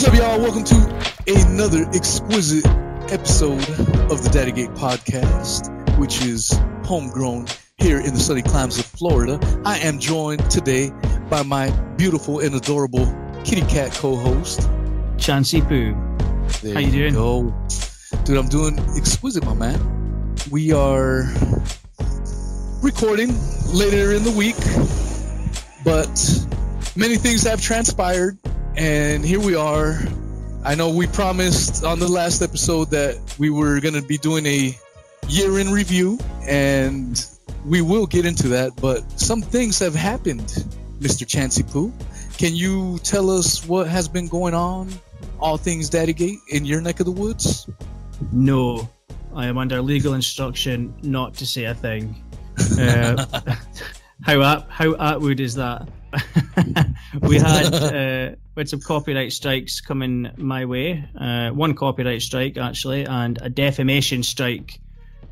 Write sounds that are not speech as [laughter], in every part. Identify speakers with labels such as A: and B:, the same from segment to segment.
A: What's up, y'all? Welcome to another exquisite episode of the Daddy Gate podcast, which is homegrown here in the sunny climes of Florida. I am joined today by my beautiful and adorable kitty cat co-host,
B: Chansey Poo.
A: There
B: How you doing?
A: Go. Dude, I'm doing exquisite, my man. We are recording later in the week, but many things have transpired, and here we are. I know we promised on the last episode that we were going to be doing a year in review, and we will get into that, but some things have happened, Mr. Chansey Poo. Can you tell us what has been going on, all things Daddy Gate, in your neck of the woods?
B: No, I am under legal instruction not to say a thing. Uh, [laughs] how at, how Attwood is that? [laughs] we had uh, had some copyright strikes coming my way. Uh, one copyright strike actually, and a defamation strike.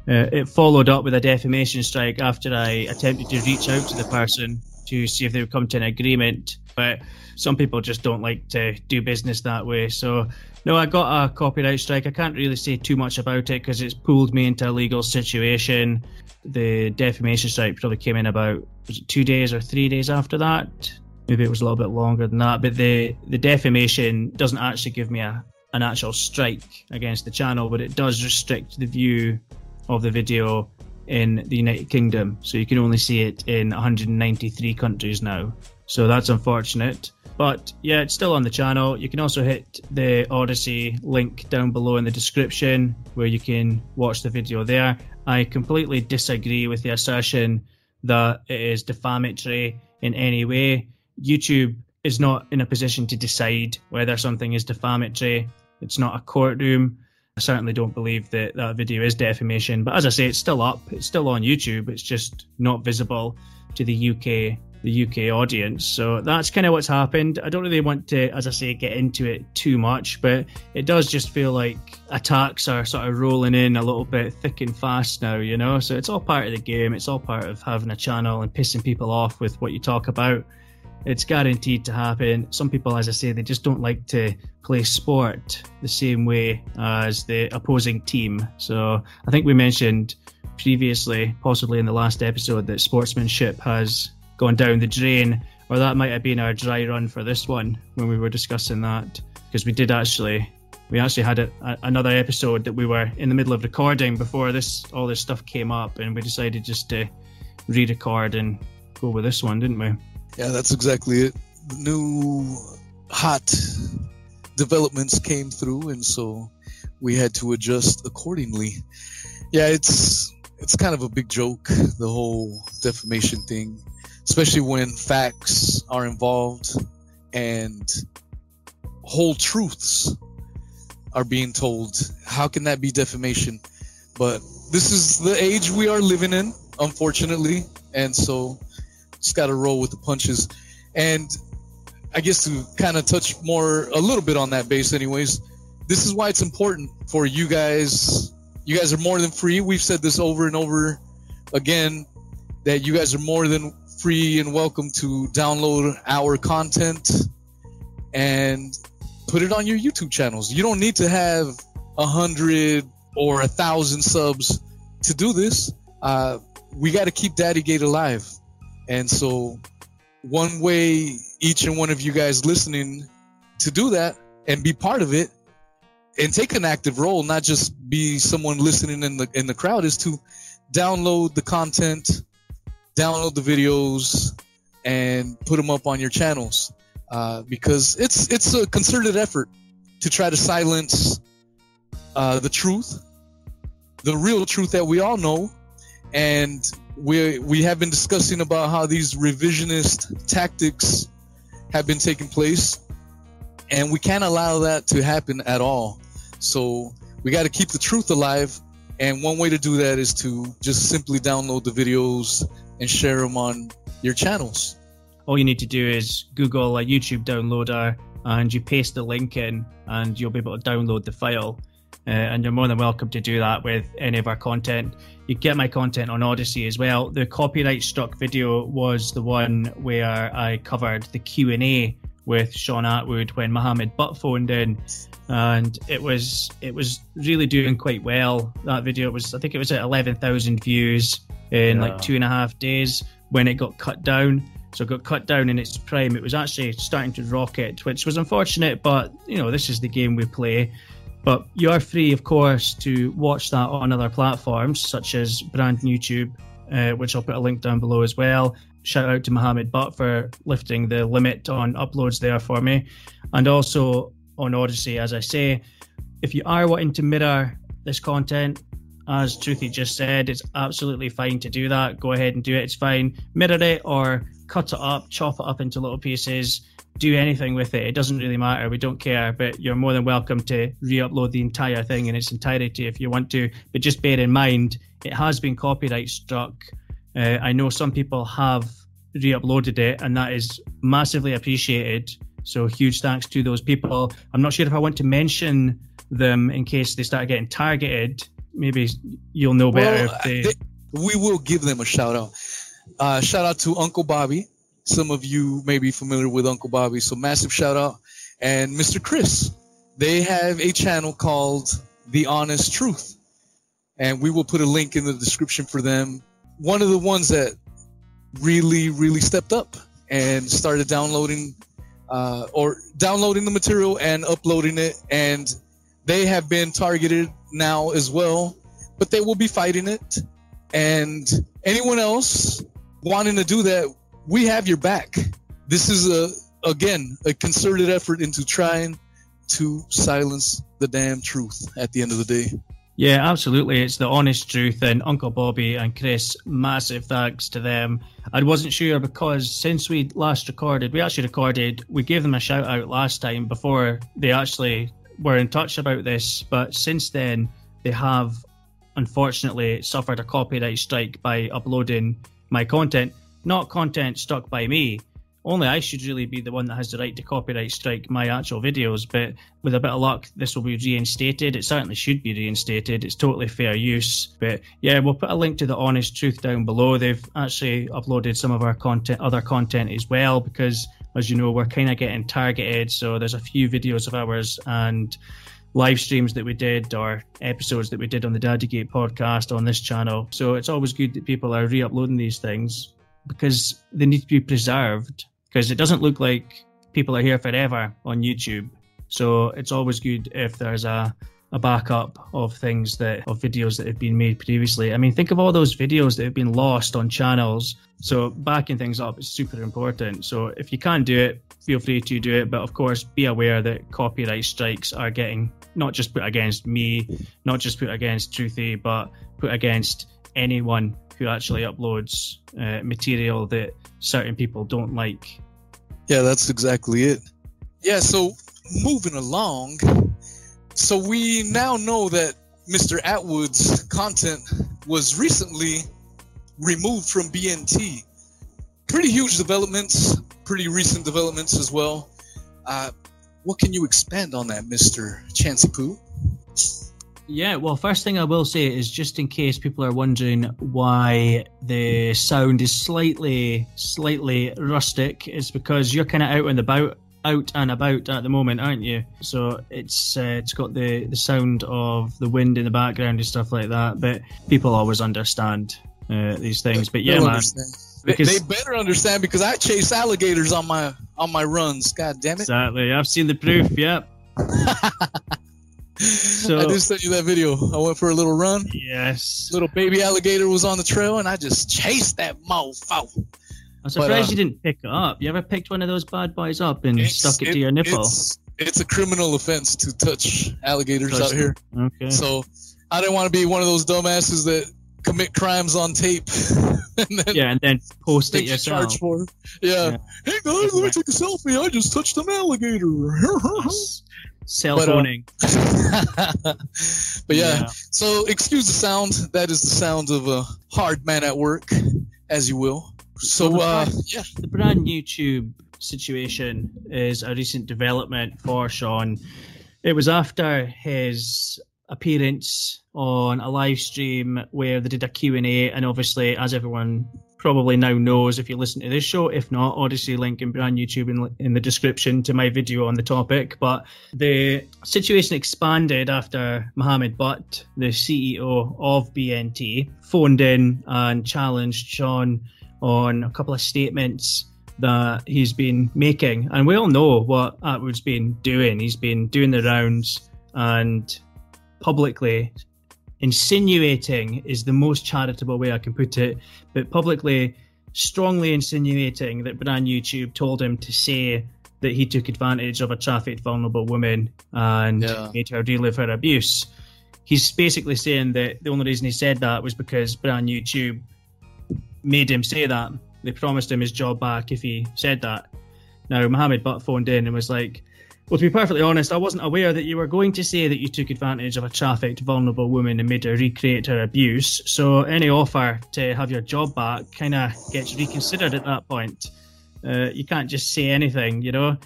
B: Uh, it followed up with a defamation strike after I attempted to reach out to the person to see if they would come to an agreement. But some people just don't like to do business that way. So no, I got a copyright strike. I can't really say too much about it because it's pulled me into a legal situation. The defamation strike probably came in about two days or three days after that. Maybe it was a little bit longer than that. But the the defamation doesn't actually give me a an actual strike against the channel, but it does restrict the view of the video in the United Kingdom. So you can only see it in 193 countries now. So that's unfortunate. But yeah, it's still on the channel. You can also hit the Odysee link down below in the description where you can watch the video there. I completely disagree with the assertion that it is defamatory in any way. YouTube is not in a position to decide whether something is defamatory. It's not a courtroom. I certainly don't believe that that video is defamation. But as I say, it's still up. It's still on YouTube. It's just not visible to the UK the UK audience. So that's kind of what's happened. I don't really want to, as I say, get into it too much, but it does just feel like attacks are sort of rolling in a little bit thick and fast now, you know? So it's all part of the game. It's all part of having a channel and pissing people off with what you talk about. It's guaranteed to happen. Some people, as I say, they just don't like to play sport the same way as the opposing team. So I think we mentioned previously, possibly in the last episode, that sportsmanship has gone down the drain, or that might have been our dry run for this one when we were discussing that, because we did actually we actually had a, a, another episode that we were in the middle of recording before this all this stuff came up, and we decided just to re-record and go with this one, didn't we?
A: Yeah, that's exactly it. New hot developments came through, and so we had to adjust accordingly. Yeah, it's it's kind of a big joke, the whole defamation thing especially when facts are involved and whole truths are being told. How can that be defamation? But this is the age we are living in, unfortunately, and so just got to roll with the punches. And I guess to kind of touch more a little bit on that base, anyways, this is why it's important for you guys. You guys are more than free. We've said this over and over again that you guys are more than free and welcome to download our content and put it on your YouTube channels. You don't need to have a hundred or a thousand subs to do this. Uh, we got to keep Daddy Gate alive. And so, one way each and one of you guys listening to do that and be part of it and take an active role, not just be someone listening in the in the crowd, is to download the content download the videos and put them up on your channels. Uh, because it's it's a concerted effort to try to silence uh, the truth, the real truth that we all know, and we we have been discussing about how these revisionist tactics have been taking place, and we can't allow that to happen at all. So we got to keep the truth alive, and one way to do that is to just simply download the videos and share them on your channels.
B: All you need to do is Google a YouTube downloader and you paste the link in, and you'll be able to download the file. Uh, and you're more than welcome to do that with any of our content. You get my content on Odysee as well. The copyright struck video was the one where I covered the Q and A with Shaun Attwood when Mohammed Butt phoned in, and it was it was really doing quite well. That video was I think it was at eleven thousand views in yeah. like two and a half days when it got cut down. So it got cut down in its prime. It was actually starting to rocket, which was unfortunate, but you know this is the game we play. But you are free, of course, to watch that on other platforms such as Brand New Tube, uh, which I'll put a link down below as well. Shout out to Mohammed Butt for lifting the limit on uploads there for me. And also on Odysee, as I say, if you are wanting to mirror this content, as Truthy just said, it's absolutely fine to do that. Go ahead and do it. It's fine. Mirror it or cut it up, chop it up into little pieces, do anything with it. It doesn't really matter. We don't care, but you're more than welcome to re-upload the entire thing in its entirety if you want to. But just bear in mind, it has been copyright struck. Uh, I know some people have re-uploaded it, and that is massively appreciated. So huge thanks to those people. I'm not sure if I want to mention them in case they start getting targeted. Maybe you'll know better well, they... They,
A: we will give them a shout out. Uh, shout out to Uncle Bobby some of you may be familiar with Uncle Bobby, so massive shout out. And Mr. Chris, they have a channel called The Honest Truth. And we will put a link in the description for them. One of the ones that really, really stepped up and started downloading uh, or downloading the material and uploading it. And they have been targeted now as well, but they will be fighting it. And anyone else wanting to do that, we have your back. This is a again a concerted effort into trying to silence the damn truth at the end of the day.
B: Yeah, absolutely. It's the honest truth. And Uncle Bobby and Chris, massive thanks to them. I wasn't sure because since we last recorded, we actually recorded, we gave them a shout out last time before they actually were in touch about this. But since then, they have unfortunately suffered a copyright strike by uploading my content not content stuck by me. Only I should really be the one that has the right to copyright strike my actual videos, but with a bit of luck, this will be reinstated. It certainly should be reinstated. It's totally fair use. But yeah, we'll put a link to the honest truth down below. They've actually uploaded some of our content, other content as well, because as you know, we're kind of getting targeted. So there's a few videos of ours and live streams that we did or episodes that we did on the Daddygate podcast on this channel. So it's always good that people are re uploading these things because they need to be preserved because it doesn't look like people are here forever on YouTube. So it's always good if there's a a backup of things that of videos that have been made previously. I mean, think of all those videos that have been lost on channels. So backing things up is super important. So if you can do it, feel free to do it. But of course, be aware that copyright strikes are getting not just put against me, not just put against Truthy, but put against anyone who actually uploads uh, material that certain people don't like.
A: Yeah, that's exactly it. Yeah, so moving along, so we now know that Mr. Attwood's content was recently removed from BNT. Pretty huge developments, pretty recent developments as well. Uh, what can you expand on that, Mr. Chancey Poo?
B: Yeah, well, first thing I will say is just in case people are wondering why the sound is slightly, slightly rustic, it's because you're kind of out and about, out and about at the moment, aren't you? So it's uh, it's got the the sound of the wind in the background and stuff like that. But people always understand uh, these things. But yeah, man.
A: Because, they better understand because I chase alligators on my on my runs. God damn it!
B: Exactly. I've seen the proof. Yep. [laughs]
A: So I just sent you that video. I went for a little run.
B: Yes.
A: Little baby alligator was on the trail, and I just chased that mofo.
B: I'm surprised but, uh, you didn't pick it up. You ever picked one of those bad boys up and stuck it, it, to your nipple?
A: It's, it's, a criminal offense to touch alligators touch out here.
B: Okay.
A: So I didn't want to be one of those dumbasses that commit crimes on tape. [laughs]
B: and then yeah, and then post it yourself. Charge for.
A: Yeah. yeah. Hey guys, let me take a selfie. I just touched an alligator. [laughs]
B: Cell phoning.
A: But, uh, [laughs] but yeah. yeah, so excuse the sound. That is the sound of a hard man at work, as you will. So, well, uh, yeah.
B: The Brand New Tube situation is a recent development for Shaun. It was after his appearance on a live stream where they did a Q&A and obviously as everyone probably now knows if you listen to this show. If not, Odysee link and Brand New Tube in, in the description to my video on the topic. But the situation expanded after Mohammed Butt, the CEO of BNT, phoned in and challenged Shaun on a couple of statements that he's been making. And we all know what Attwood's been doing. He's been doing the rounds and publicly insinuating is the most charitable way I can put it, but publicly strongly insinuating that Brand New Tube told him to say that he took advantage of a trafficked vulnerable woman and yeah. made her relive her abuse. He's basically saying that the only reason he said that was because Brand New Tube made him say that. They promised him his job back if he said that. Now, Mohammed Butt phoned in and was like, well, to be perfectly honest, I wasn't aware that you were going to say that you took advantage of a trafficked, vulnerable woman and made her recreate her abuse. So any offer to have your job back kind of gets reconsidered at that point. Uh, you can't just say anything, you know.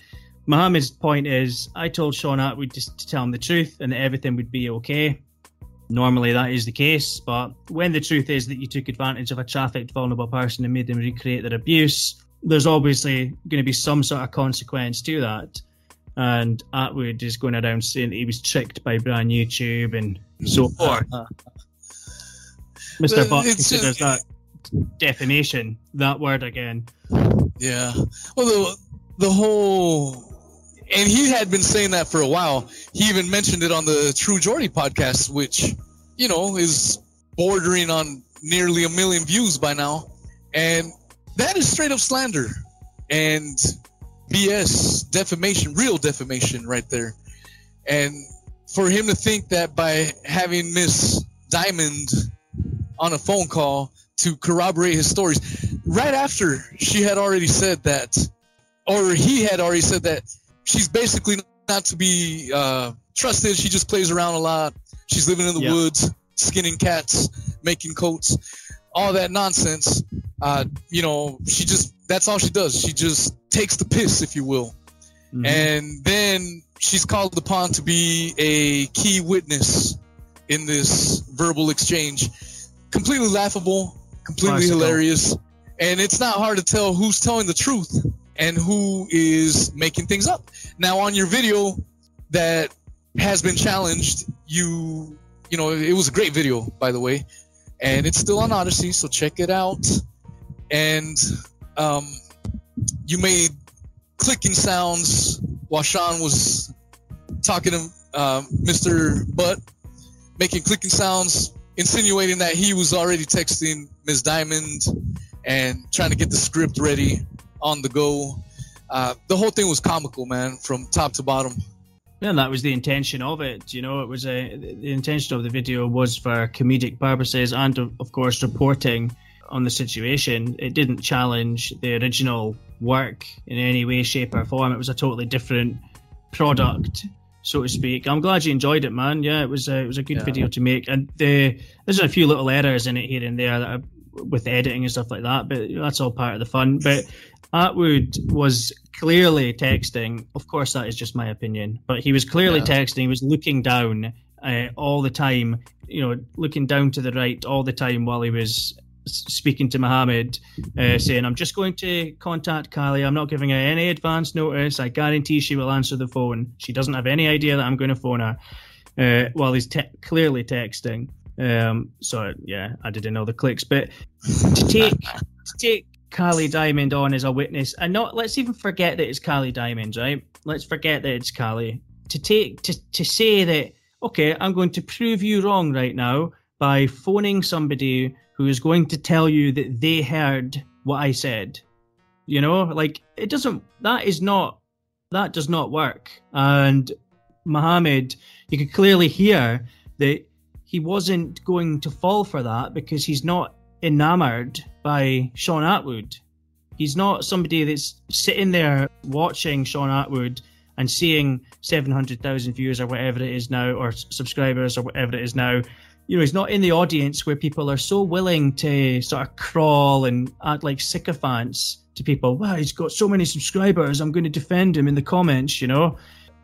B: Mohammed's point is, I told Shaun Attwood just to tell him the truth and that everything would be okay. Normally, that is the case, but when the truth is that you took advantage of a trafficked, vulnerable person and made them recreate their abuse, there's obviously going to be some sort of consequence to that and Attwood is going around saying that he was tricked by Brand New Tube and so mm. forth. Uh, Mr. Butt considers that defamation. That word again.
A: Yeah. Well, the the whole, and he had been saying that for a while. He even mentioned it on the True Geordie podcast, which you know is bordering on nearly a million views by now, and that is straight up slander. And BS, defamation, real defamation right there. And for him to think that by having Miss Diamond on a phone call to corroborate his stories, right after she had already said that, or he had already said that she's basically not to be uh, trusted. She just plays around a lot. She's living in the yep. woods, skinning cats, making coats, all that nonsense. Uh, you know, she just that's all she does. She just takes the piss, if you will. Mm-hmm. And then she's called upon to be a key witness in this verbal exchange. Completely laughable, completely hilarious. And it's not hard to tell who's telling the truth and who is making things up. Now, on your video that has been challenged, you, you know, it was a great video, by the way, and it's still on Odysee, so check it out and um, you made clicking sounds while Shaun was talking to uh, Mr. Butt, making clicking sounds, insinuating that he was already texting Ms. Diamond and trying to get the script ready on the go. Uh, the whole thing was comical, man, from top to bottom.
B: Yeah, that was the intention of it. You know, it was a the intention of the video was for comedic purposes and, of course, reporting on the situation. It didn't challenge the original work in any way, shape, or form. It was a totally different product, so to speak. I'm glad you enjoyed it, man. Yeah, it was a, it was a good yeah. video to make, and the, there's a few little errors in it here and there that are, with editing and stuff like that, but that's all part of the fun. But Attwood was clearly texting. Of course, that is just my opinion, but he was clearly yeah. texting. He was looking down uh, all the time, you know, looking down to the right all the time while he was speaking to Mohammed, uh, saying, I'm just going to contact Kali. I'm not giving her any advance notice. I guarantee she will answer the phone. She doesn't have any idea that I'm going to phone her uh, while he's te- clearly texting. Um, so, yeah, I didn't know the clicks. But to take, to take Kali Diamond on as a witness, and not let's even forget that it's Kali Diamond, right? Let's forget that it's Kali. To take, to, to say that, okay, I'm going to prove you wrong right now by phoning somebody who is going to tell you that they heard what I said. You know, like it doesn't, that is not, that does not work. And Mohammed, you could clearly hear that he wasn't going to fall for that because he's not enamored by Shaun Attwood. He's not somebody that's sitting there watching Shaun Attwood and seeing 700,000 views or whatever it is now, or subscribers or whatever it is now, you know, he's not in the audience where people are so willing to sort of crawl and act like sycophants to people. Wow, he's got so many subscribers. I'm going to defend him in the comments, you know.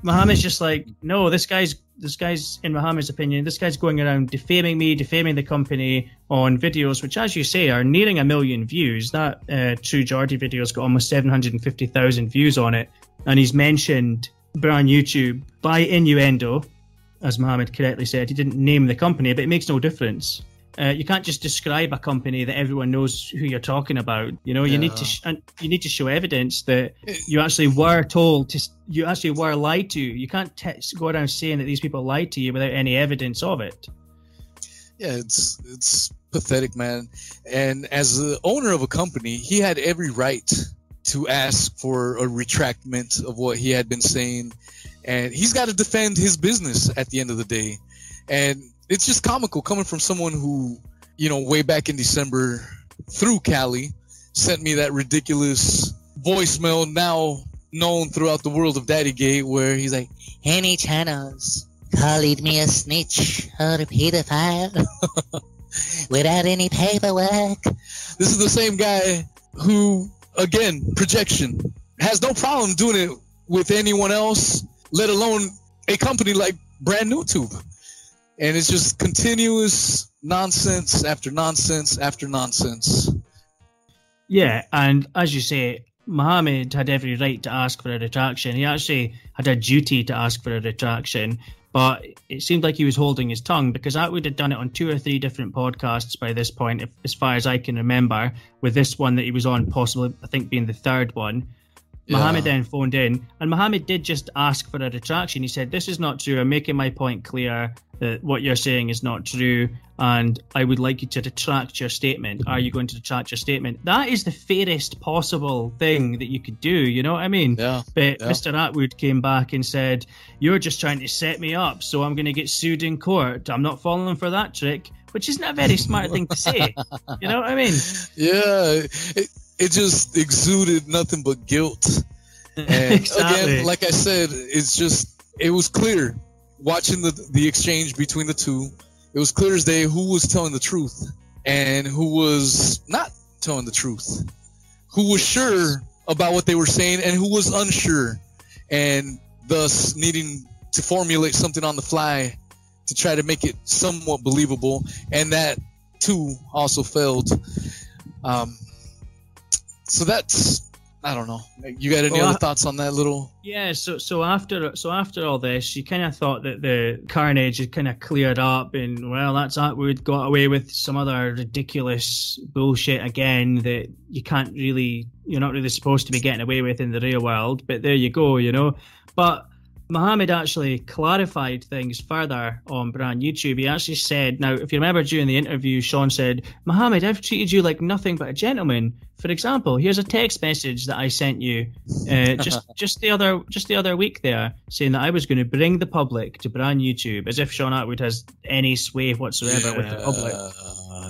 B: Muhammad's just like, no, this guy's this guy's in Muhammad's opinion, this guy's going around defaming me, defaming the company on videos, which, as you say, are nearing a million views. That uh, True Geordie video's got almost seven hundred and fifty thousand views on it, and he's mentioned Brand New Tube by innuendo, as Muhammad correctly said. He didn't name the company, but it makes no difference. Uh, you can't just describe a company that everyone knows who you're talking about. You know, you
A: Yeah.
B: need to sh- and you need to show evidence that you actually were told to. You actually were lied to. You can't te- go around saying that these people lied to you without any evidence of it.
A: Yeah, it's it's pathetic, man. And as the owner of a company, he had every right to ask for a retractment of what he had been saying, and he's got to defend his business at the end of the day. And it's just comical coming from someone who, you know, way back in December through Kali sent me that ridiculous voicemail now known throughout the world of Daddy Gate where he's like,
C: Any channels called me a snitch or a pedophile [laughs] without any paperwork.
A: This is the same guy who, again, projection has no problem doing it with anyone else, let alone a company like Brand New Tube. And it's just continuous nonsense after nonsense after nonsense.
B: Yeah, and as you say, Mohammed had every right to ask for a retraction. He actually had a duty to ask for a retraction, but it seemed like he was holding his tongue because I would have done it on two or three different podcasts by this point, if, as far as I can remember, with this one that he was on, possibly, I think, being the third one. Mohammed then phoned in, and Mohammed did just ask for a retraction. He said, This is not true. I'm making my point clear that what you're saying is not true, and I would like you to retract your statement. Are you going to retract your statement? That is the fairest possible thing that you could do, you know what I mean?
A: Yeah.
B: But
A: Yeah.
B: Mr. Attwood came back and said, You're just trying to set me up, so I'm going to get sued in court. I'm not falling for that trick, which isn't a very smart thing to say. You know what I mean? [laughs]
A: Yeah. It, it just exuded nothing but guilt. [laughs] And
B: exactly.
A: again, like I said, it's just it was clear watching the the exchange between the two. It was clear as day who was telling the truth and who was not telling the truth. Who was sure about what they were saying and who was unsure, and thus needing to formulate something on the fly to try to make it somewhat believable. And that too also failed. Um, so that's I don't know. You got any
B: Well,
A: other
B: I-
A: thoughts on that little?
B: Yeah, so so after so after all this, you kind of thought that the carnage had kind of cleared up, and well, that's Attwood got away with some other ridiculous bullshit again that you can't really, you're not really supposed to be getting away with in the real world. But there you go, you know. But Mohammed actually clarified things further on Brand New Tube. He actually said, now, if you remember during the interview, Shaun said, Mohammed, I've treated you like nothing but a gentleman. For example, here's a text message that I sent you uh, [laughs] just just the other just the other week there, saying that I was going to bring the public to Brand New Tube, as if Shaun Attwood has any sway whatsoever with the public.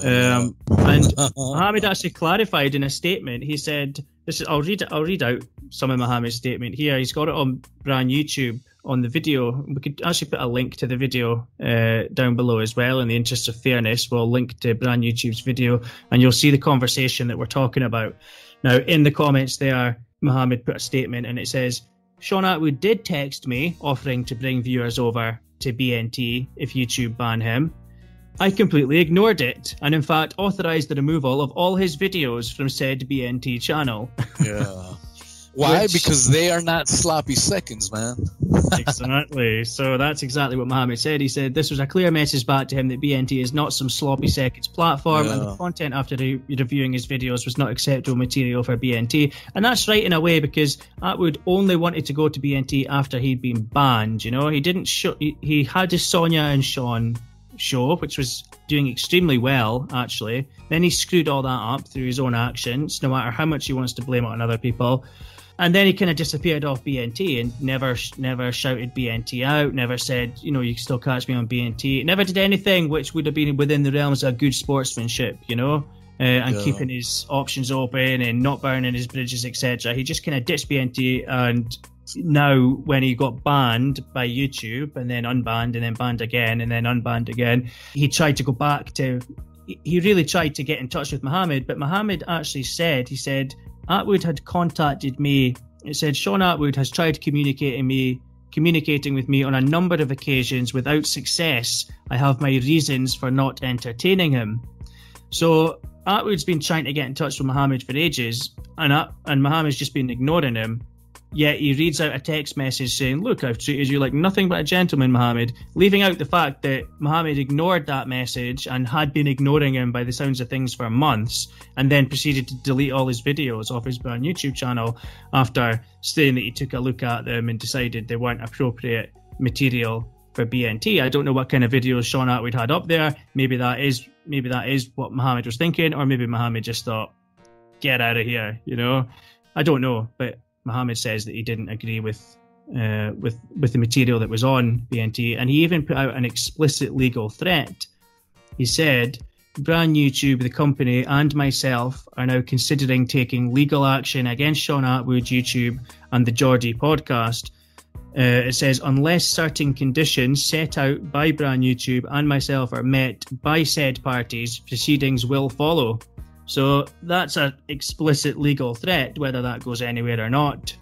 B: Um, and Mohammed actually clarified in a statement. He said, "This is I'll read I'll read out some of Mohammed's statement here. He's got it on Brand New Tube on the video. We could actually put a link to the video uh, down below as well. In the interest of fairness, we'll link to Brand New Tube's video, and you'll see the conversation that we're talking about. Now, in the comments there, Mohammed put a statement, and it says." Shaun Attwood did text me offering to bring viewers over to BNT if YouTube ban him. I completely ignored it, and in fact authorized the removal of all his videos from said BNT channel.
A: Yeah. [laughs] Why?
B: Which-
A: Because they are not sloppy seconds, man. [laughs]
B: exactly. So that's exactly what Mohammed said. He said this was a clear message back to him that BNT is not some sloppy seconds platform, and the content after re- reviewing his videos was not acceptable material for BNT. And that's right in a way because Attwood only wanted to go to BNT after he'd been banned. You know, he didn't show. He, he had his Sonia and Shaun show, which was doing extremely well actually. Then he screwed all that up through his own actions, no matter how much he wants to blame it on other people. And then he kind of disappeared off BNT and never, never shouted BNT out. Never said, you know, you can still catch me on BNT. Never did anything which would have been within the realms of good sportsmanship, you know, uh, and
A: Yeah.
B: keeping his options open and not burning his bridges, etc. He just kind of ditched BNT, and now when he got banned by YouTube and then unbanned and then banned again and then unbanned again, he tried to go back to. he- He really tried to get in touch with Muhammad, but Muhammad actually said, he said, Attwood had contacted me. It said Shaun Attwood has tried communicating me communicating with me on a number of occasions without success. I have my reasons for not entertaining him. So Attwood's been trying to get in touch with Mohammed for ages, and uh, and Mohammed's just been ignoring him. Yet he reads out a text message saying, Look, I've treated you like nothing but a gentleman, Mohammed, leaving out the fact that Mohammed ignored that message and had been ignoring him by the sounds of things for months, and then proceeded to delete all his videos off his Brand New Tube channel after saying that he took a look at them and decided they weren't appropriate material for BNT. I don't know what kind of videos Shaun Attwood had up there. Maybe that is maybe that is what Mohammed was thinking, or maybe Mohammed just thought, get out of here, you know? I don't know, but Mohammed says that he didn't agree with uh, with with the material that was on BNT, and he even put out an explicit legal threat. He said, "Brand New Tube, the company, and myself are now considering taking legal action against Shaun Attwood, YouTube, and the Geordie podcast." Uh, it says, unless certain conditions set out by Brand New Tube and myself are met by said parties, proceedings will follow. So that's an explicit legal threat. Whether that goes anywhere or not,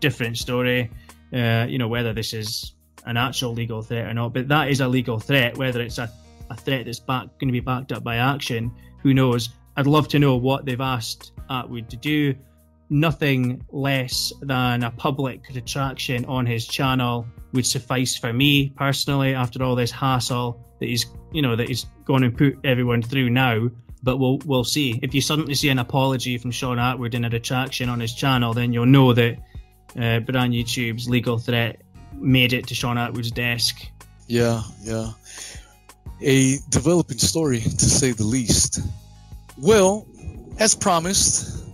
B: different story. Uh, you know, whether this is an actual legal threat or not, but that is a legal threat. Whether it's a, a threat that's back going to be backed up by action, who knows? I'd love to know what they've asked Attwood to do. Nothing less than a public retraction on his channel would suffice for me personally. After all this hassle that he's, you know, that he's going to put everyone through now, but we'll we'll see. If you suddenly see an apology from Shaun Attwood in a retraction on his channel, then you'll know that uh, Brand New Tube's legal threat made it to Shaun Attwood's desk.
A: Yeah, yeah. A developing story, to say the least. Well, as promised,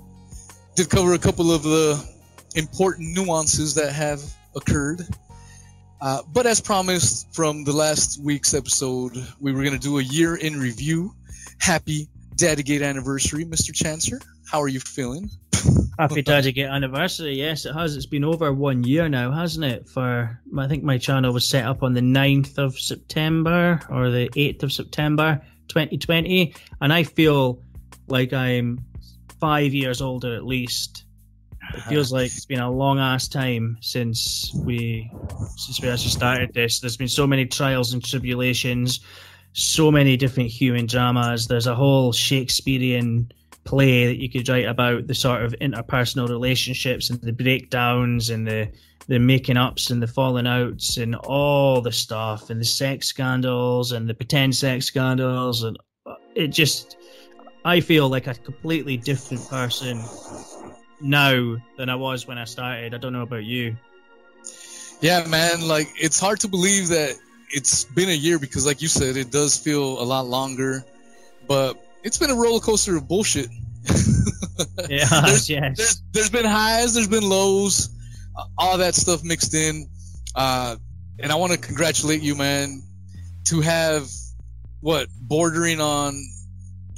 A: did cover a couple of the important nuances that have occurred. Uh, but as promised from the last week's episode, we were going to do a year in review. Happy Daddygate anniversary, Mr. Chancer. How are you feeling?
B: Happy Daddygate anniversary. Yes, it has. It's been over one year now, hasn't it? For I think my channel was set up on the 9th of September or the 8th of September 2020. And I feel like I'm five years older at least. It uh-huh. feels like it's been a long ass time since we since we actually started this. There's been so many trials and tribulations so many different human dramas. There's a whole Shakespearean play that you could write about the sort of interpersonal relationships and the breakdowns and the the making ups and the falling outs and all the stuff and the sex scandals and the pretend sex scandals and it just I feel like a completely different person now than I was when I started. I don't know about you.
A: Yeah, man, like it's hard to believe that it's been a year because, like you said, it does feel a lot longer, but it's been a roller coaster of bullshit. [laughs]
B: yeah, [laughs]
A: there's,
B: yes.
A: There's, there's been highs, there's been lows, uh, all that stuff mixed in. Uh, and I want to congratulate you, man, to have what bordering on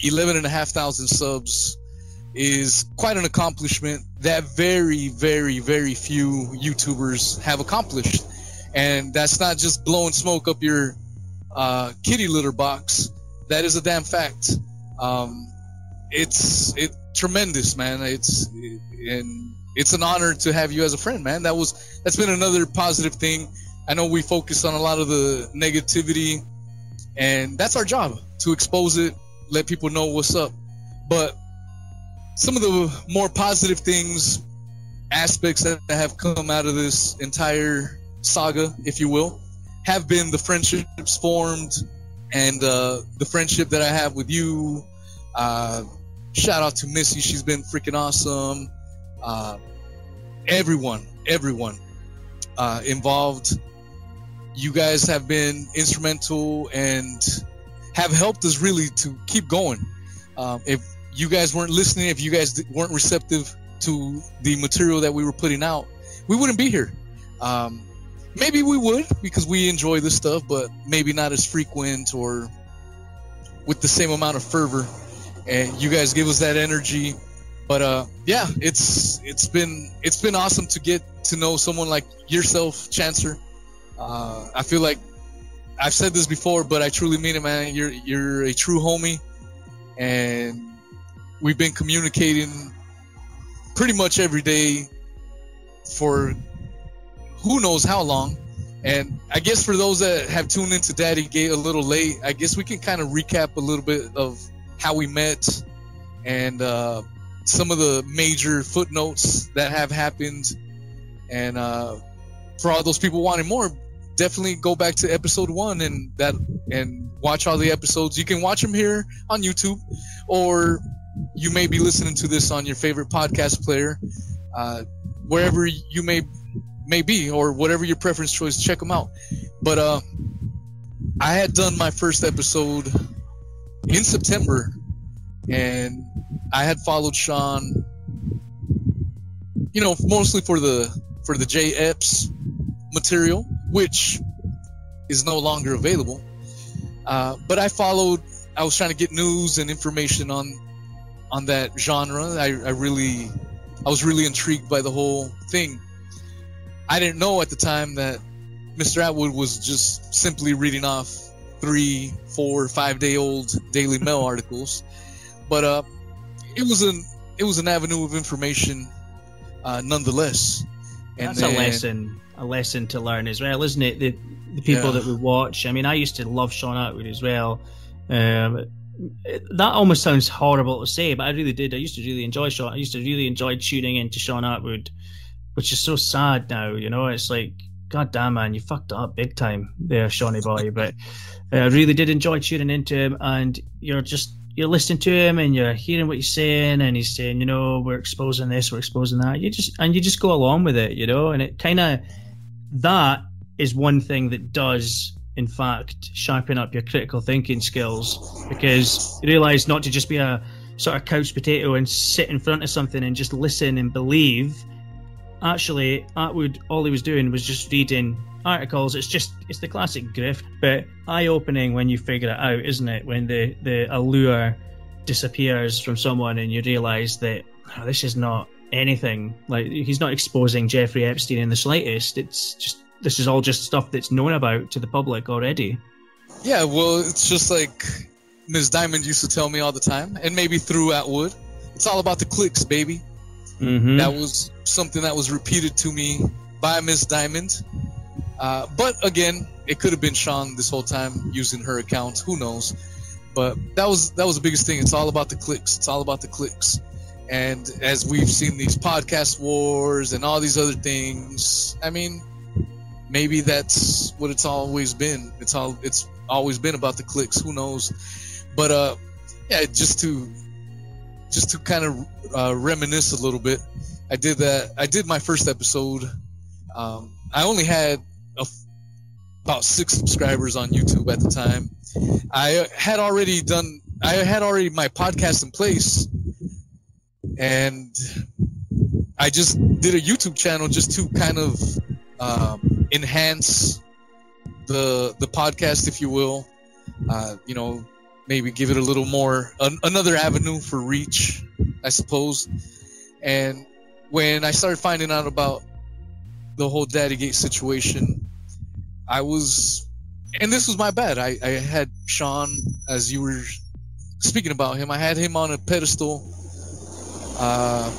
A: 11 and a half thousand subs is quite an accomplishment that very, very, very few YouTubers have accomplished and that's not just blowing smoke up your uh, kitty litter box. That is a damn fact. Um, it's it tremendous, man. It's and it's an honor to have you as a friend, man. That was that's been another positive thing. I know we focus on a lot of the negativity, and that's our job to expose it, let people know what's up. But some of the more positive things, aspects that have come out of this entire saga, if you will, have been the friendships formed and uh, the friendship that I have with you. Uh, shout out to Missy, she's been freaking awesome. Uh, everyone, everyone uh, involved, you guys have been instrumental and have helped us really to keep going. Um, if you guys weren't listening, if you guys weren't receptive to the material that we were putting out, we wouldn't be here. Um, maybe we would because we enjoy this stuff, but maybe not as frequent or with the same amount of fervor. And you guys give us that energy. But uh, yeah, it's it's been it's been awesome to get to know someone like yourself, Chancer. Uh, I feel like I've said this before, but I truly mean it, man. You're you're a true homie, and we've been communicating pretty much every day for who knows how long. And I guess for those that have tuned into Daddy Gate a little late, I guess we can kind of recap a little bit of how we met and uh, some of the major footnotes that have happened. And uh, for all those people wanting more, definitely go back to episode one and that and watch all the episodes. You can watch them here on YouTube, or you may be listening to this on your favorite podcast player, uh, wherever you may may be, or whatever your preference choice. Check them out. But uh, I had done my first episode in September, and I had followed Shaun. You know, mostly for the for the J Epps material, which is no longer available. Uh, but I followed. I was trying to get news and information on on that genre. I, I really, I was really intrigued by the whole thing. I didn't know at the time that Mr. Attwood was just simply reading off three, four, five day old Daily [laughs] Mail articles, but uh, it was an it was an avenue of information, uh, nonetheless.
B: And That's then, a lesson, a lesson to learn as well, isn't it? The the people yeah. that we watch. I mean, I used to love Shaun Attwood as well. Um, that almost sounds horrible to say, but I really did. I used to really enjoy Shaun. I used to really enjoy tuning into Shaun Attwood, which is so sad now. You know, it's like, God damn man, you fucked up big time there, Shawnee boy. but uh, I really did enjoy tuning into him, and you're just you're listening to him and you're hearing what he's saying, and he's saying, you know, we're exposing this, we're exposing that. You just and you just go along with it, you know, and it kind of that is one thing that does in fact sharpen up your critical thinking skills because you realize not to just be a sort of couch potato and sit in front of something and just listen and believe actually attwood all he was doing was just reading articles it's just it's the classic grift but eye-opening when you figure it out isn't it when the the allure disappears from someone and you realize that oh, this is not anything like he's not exposing jeffrey epstein in the slightest it's just this is all just stuff that's known about to the public already.
A: Yeah, well, it's just like Ms. Diamond used to tell me all the time, and maybe through Attwood. It's all about the clicks, baby. Mm-hmm. That was something that was repeated to me by Miss Diamond. Uh, but again, it could have been Shaun this whole time using her account. Who knows? But that was that was the biggest thing. It's all about the clicks. It's all about the clicks. And as we've seen these podcast wars and all these other things, I mean, maybe that's what it's always been. It's all it's always been about the clicks. Who knows? But uh, yeah, just to just to kind of uh, reminisce a little bit, I did that. I did my first episode. Um, I only had about six subscribers on YouTube at the time. I had already done. I had already my podcast in place, and I just did a YouTube channel just to kind of um, enhance the the podcast, if you will. Uh, you know, maybe give it a little more an, another avenue for reach, I suppose. And when I started finding out about the whole Daddy Gate situation, I was, and this was my bad. I, I had Shaun, as you were speaking about him, I had him on a pedestal. Uh,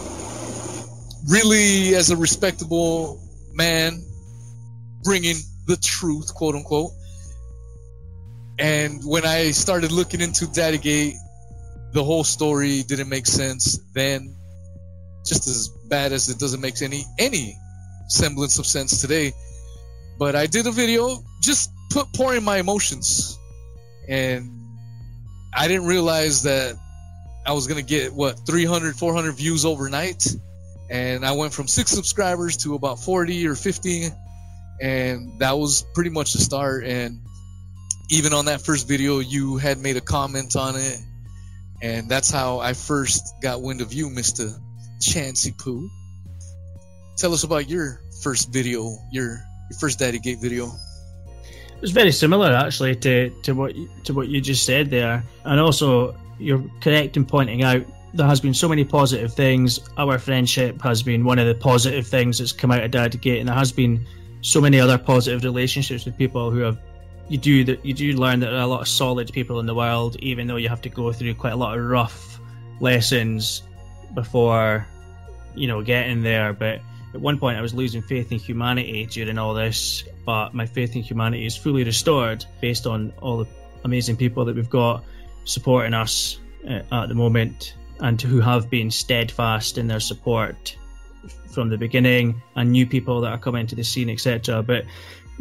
A: really, as a respectable man, bringing the truth, quote unquote. And when I started looking into Daddygate, the whole story didn't make sense then, just as bad as it doesn't make any any semblance of sense today. But I did a video just put pouring my emotions, and I didn't realize that I was gonna get what 300, 400 views overnight, and I went from six subscribers to about 40 or 50 and that was pretty much the start. And even on that first video, you had made a comment on it, and that's how I first got wind of you, Mister Chancy Poo. Tell us about your first video, your your first Daddy Gate video.
B: It was very similar, actually, to, to what to what you just said there, and also you're correct in pointing out there has been so many positive things. Our friendship has been one of the positive things that's come out of Daddy Gate, and there has been so many other positive relationships with people who have you do that you do learn that there are a lot of solid people in the world even though you have to go through quite a lot of rough lessons before you know getting there but at one point I was losing faith in humanity during all this, but my faith in humanity is fully restored based on all the amazing people that we've got supporting us uh, at the moment and who have been steadfast in their support from the beginning and new people that are coming to the scene, etc. But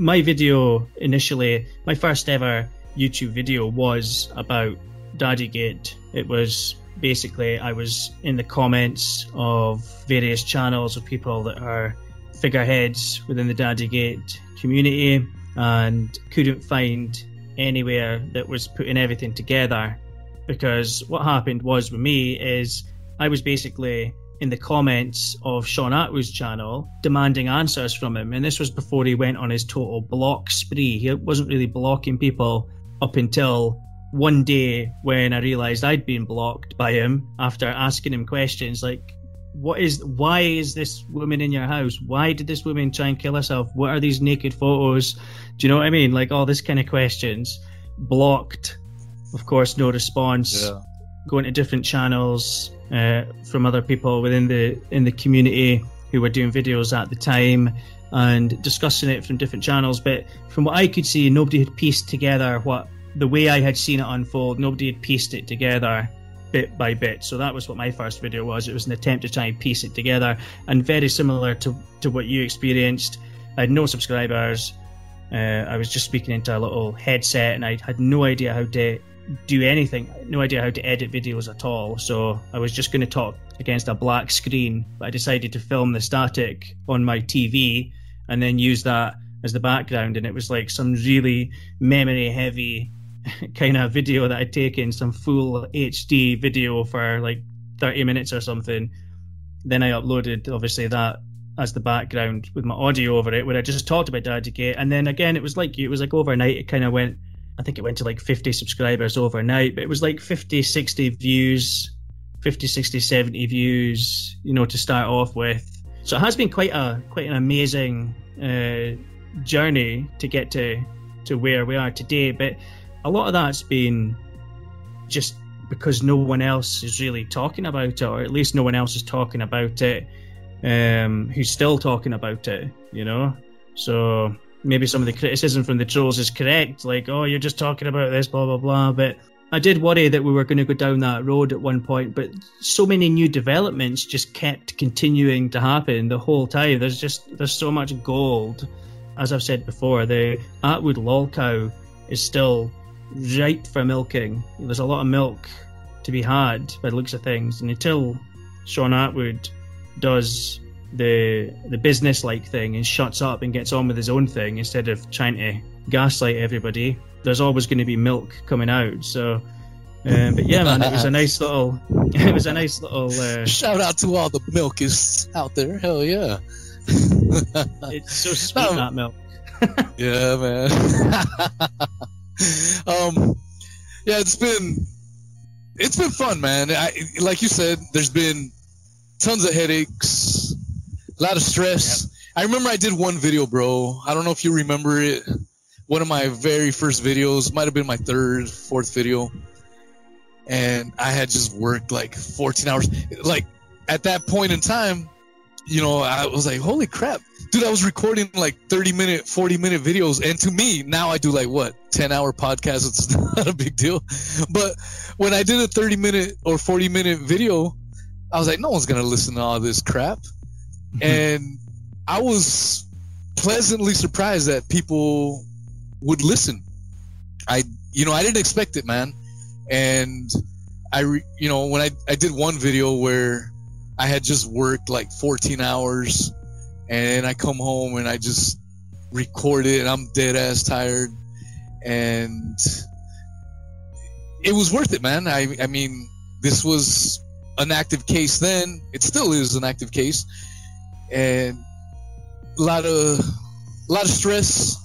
B: my video initially, my first ever YouTube video was about Daddygate. It was basically I was in the comments of various channels of people that are figureheads within the Daddygate community and couldn't find anywhere that was putting everything together because what happened was with me is I was basically in the comments of Shaun Attwood's channel demanding answers from him. And this was before he went on his total block spree. He wasn't really blocking people up until one day when I realized I'd been blocked by him after asking him questions like, what is why is this woman in your house why did this woman try and kill herself what are these naked photos do you know what i mean like all this kind of questions blocked of course no response yeah. Going to different channels uh, from other people within the in the community who were doing videos at the time and discussing it from different channels. But from what I could see, nobody had pieced together what the way I had seen it unfold. Nobody had pieced it together bit by bit. So that was what my first video was. It was an attempt to try and piece it together, and very similar to to what you experienced. I had no subscribers. Uh, I was just speaking into a little headset, and I had no idea how to do anything. No idea how to edit videos at all. So I was just going to talk against a black screen, but I decided to film the static on my TV and then use that as the background. And it was like some really memory heavy [laughs] kind of video that I'd taken, some full HD video for like 30 minutes or something. Then I uploaded, obviously, that as the background with my audio over it, where I just talked about Daddygate. And then again, it was like you, it was like overnight, it kind of went I think it went to like 50 subscribers overnight, but it was like 50, 60 views, 50, 60, 70 views, you know, to start off with. So it has been quite a quite an amazing uh, journey to get to to where we are today. But a lot of that's been just because no one else is really talking about it, or at least no one else is talking about it. Um, who's still talking about it, you know? So maybe some of the criticism from the trolls is correct, like, oh, you're just talking about this, blah, blah, blah. But I did worry that we were going to go down that road at one point, but so many new developments just kept continuing to happen the whole time. There's just, there's so much gold. As I've said before, the Attwood lolcow is still ripe for milking. There's a lot of milk to be had by the looks of things. And until Shaun Attwood does the the business like thing and shuts up and gets on with his own thing instead of trying to gaslight everybody, there's always going to be milk coming out. So, um, but yeah, man, it was a nice little, [laughs] it was a nice little. Uh, [laughs]
A: Shout out to all the milkists out there. Hell yeah. [laughs]
B: it's so sweet um, that milk.
A: yeah, man. um, yeah, it's been it's been fun, man. I, like you said, there's been tons of headaches, a lot of stress. Yep. I remember I did one video, bro. I don't know if you remember it. One of my very first videos might have been my third, fourth video, and I had just worked like 14 hours. Like at that point in time, you know, I was like, holy crap, dude! I was recording like 30 minute, 40 minute videos, and to me now I do like what 10 hour podcasts. It's [laughs] not a big deal, but when I did a 30 minute or 40 minute video, I was like, no one's gonna listen to all this crap. And I was pleasantly surprised that people would listen. I, you know, I didn't expect it, man. And I, re, you know, when I, I did one video where I had just worked like 14 hours and I come home and I just record it and I'm dead ass tired and it was worth it, man. I, I mean, this was an active case then. It still is an active case and a lot of a lot of stress,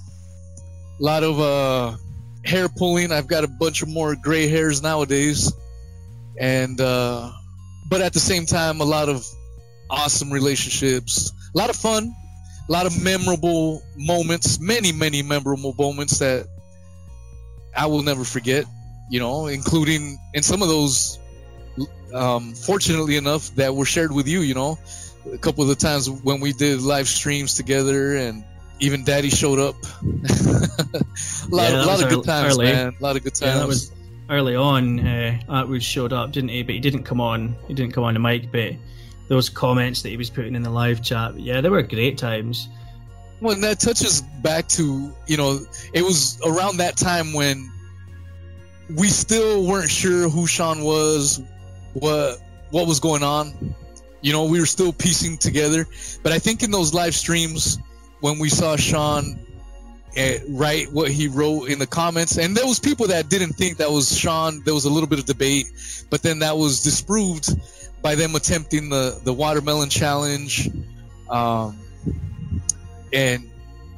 A: a lot of uh, hair pulling. I've got a bunch of more gray hairs nowadays, and uh, but at the same time, a lot of awesome relationships, a lot of fun, a lot of memorable moments, many many memorable moments that I will never forget. You know, including in some of those, um, fortunately enough, that were shared with you. You know, a couple of the times when we did live streams together, and even Daddy showed up. [laughs] a lot,
B: Yeah,
A: a lot of good times,
B: early.
A: man. A lot of good times.
B: Yeah, that was early on. Uh, Attwood showed up, didn't he? But he didn't come on. He didn't come on the mic. But those comments that he was putting in the live chat, yeah, they were great times.
A: Well, and that touches back to you know it was around that time when we still weren't sure who Shaun was, what what was going on. You know, we were still piecing together. But I think in those live streams when we saw Shaun uh, write what he wrote in the comments, and there was people that didn't think that was Shaun. There was a little bit of debate, but then that was disproved by them attempting the the watermelon challenge. Um, and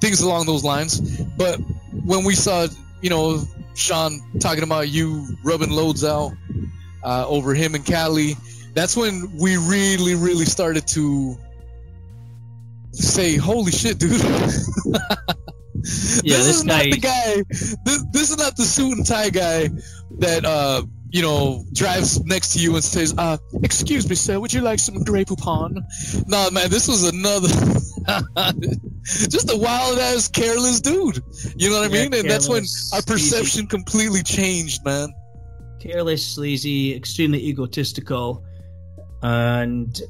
A: things along those lines. But when we saw, you know, Shaun talking about you rubbing loads out uh, over him and Kali, that's when we really, really started to say, "Holy shit, dude!" [laughs]
B: Yeah,
A: this, is not the guy. This, this is not the suit and tie guy that uh, you know drives next to you and says, uh, "Excuse me, sir, would you like some Grey Poupon?" Nah, man, this was another, [laughs] just a wild ass, careless dude. You know what I mean? And that's when our perception completely changed, man.
B: careless, sleazy, extremely egotistical, and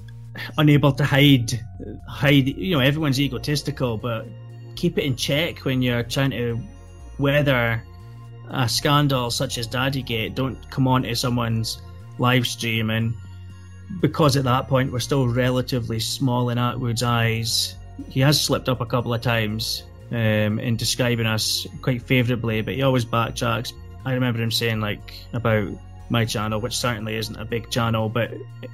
B: unable to hide hide. You know, everyone's egotistical, but keep it in check when you're trying to weather a scandal such as Daddygate. Don't come on to someone's live stream and because at that point we're still relatively small in Attwood's eyes. He has slipped up a couple of times um, in describing us quite favourably, but he always backtracks. I remember him saying like about my channel, which certainly isn't a big channel, but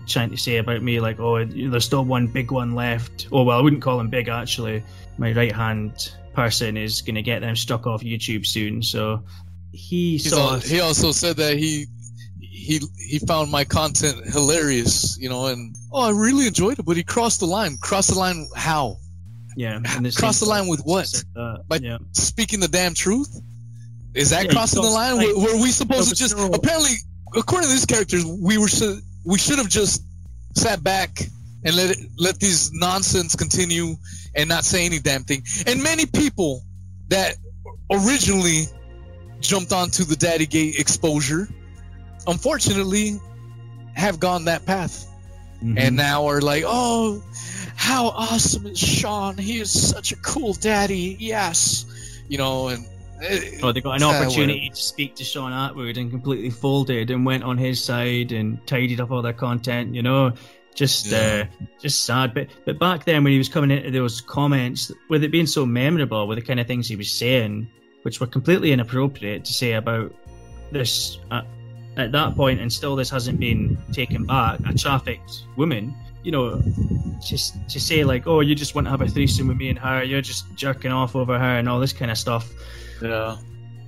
B: trying to say about me like, oh, there's still one big one left. Oh well, I wouldn't call him big actually. My right hand person is going to get them struck off YouTube soon, so he
A: He's
B: saw
A: he also said that he he he found my content hilarious, you know, and oh, I really enjoyed it. But he crossed the line. Crossed the line how?
B: yeah, and [laughs] the
A: Cross the line with what?
B: that,
A: By
B: yeah.
A: speaking the damn truth? Is that
B: Yeah,
A: the line?
B: line.
A: Were, were we supposed to just
B: no.
A: apparently, according to these characters, we were should we should have just sat back and let it let these nonsense continue and not say any damn thing. And many people that originally jumped onto the Daddy Gate exposure, unfortunately, have gone that path
B: Mhm.
A: and now are like, oh, how awesome is Shaun? He is such a cool daddy. Yes, you know, and
B: Oh, they got an opportunity to speak to Shaun Attwood and completely folded and went on his side and tidied up all their content. You know, just
A: Yeah.
B: uh, just sad. But but back then when he was coming into those comments, with it being so memorable, with the kind of things he was saying, which were completely inappropriate to say about this uh, at that point, and still this hasn't been taken back. A trafficked woman. You know, just to say like, oh, you just want to have a threesome with me and her, you're just jerking off over her and all this kind of stuff
A: yeah,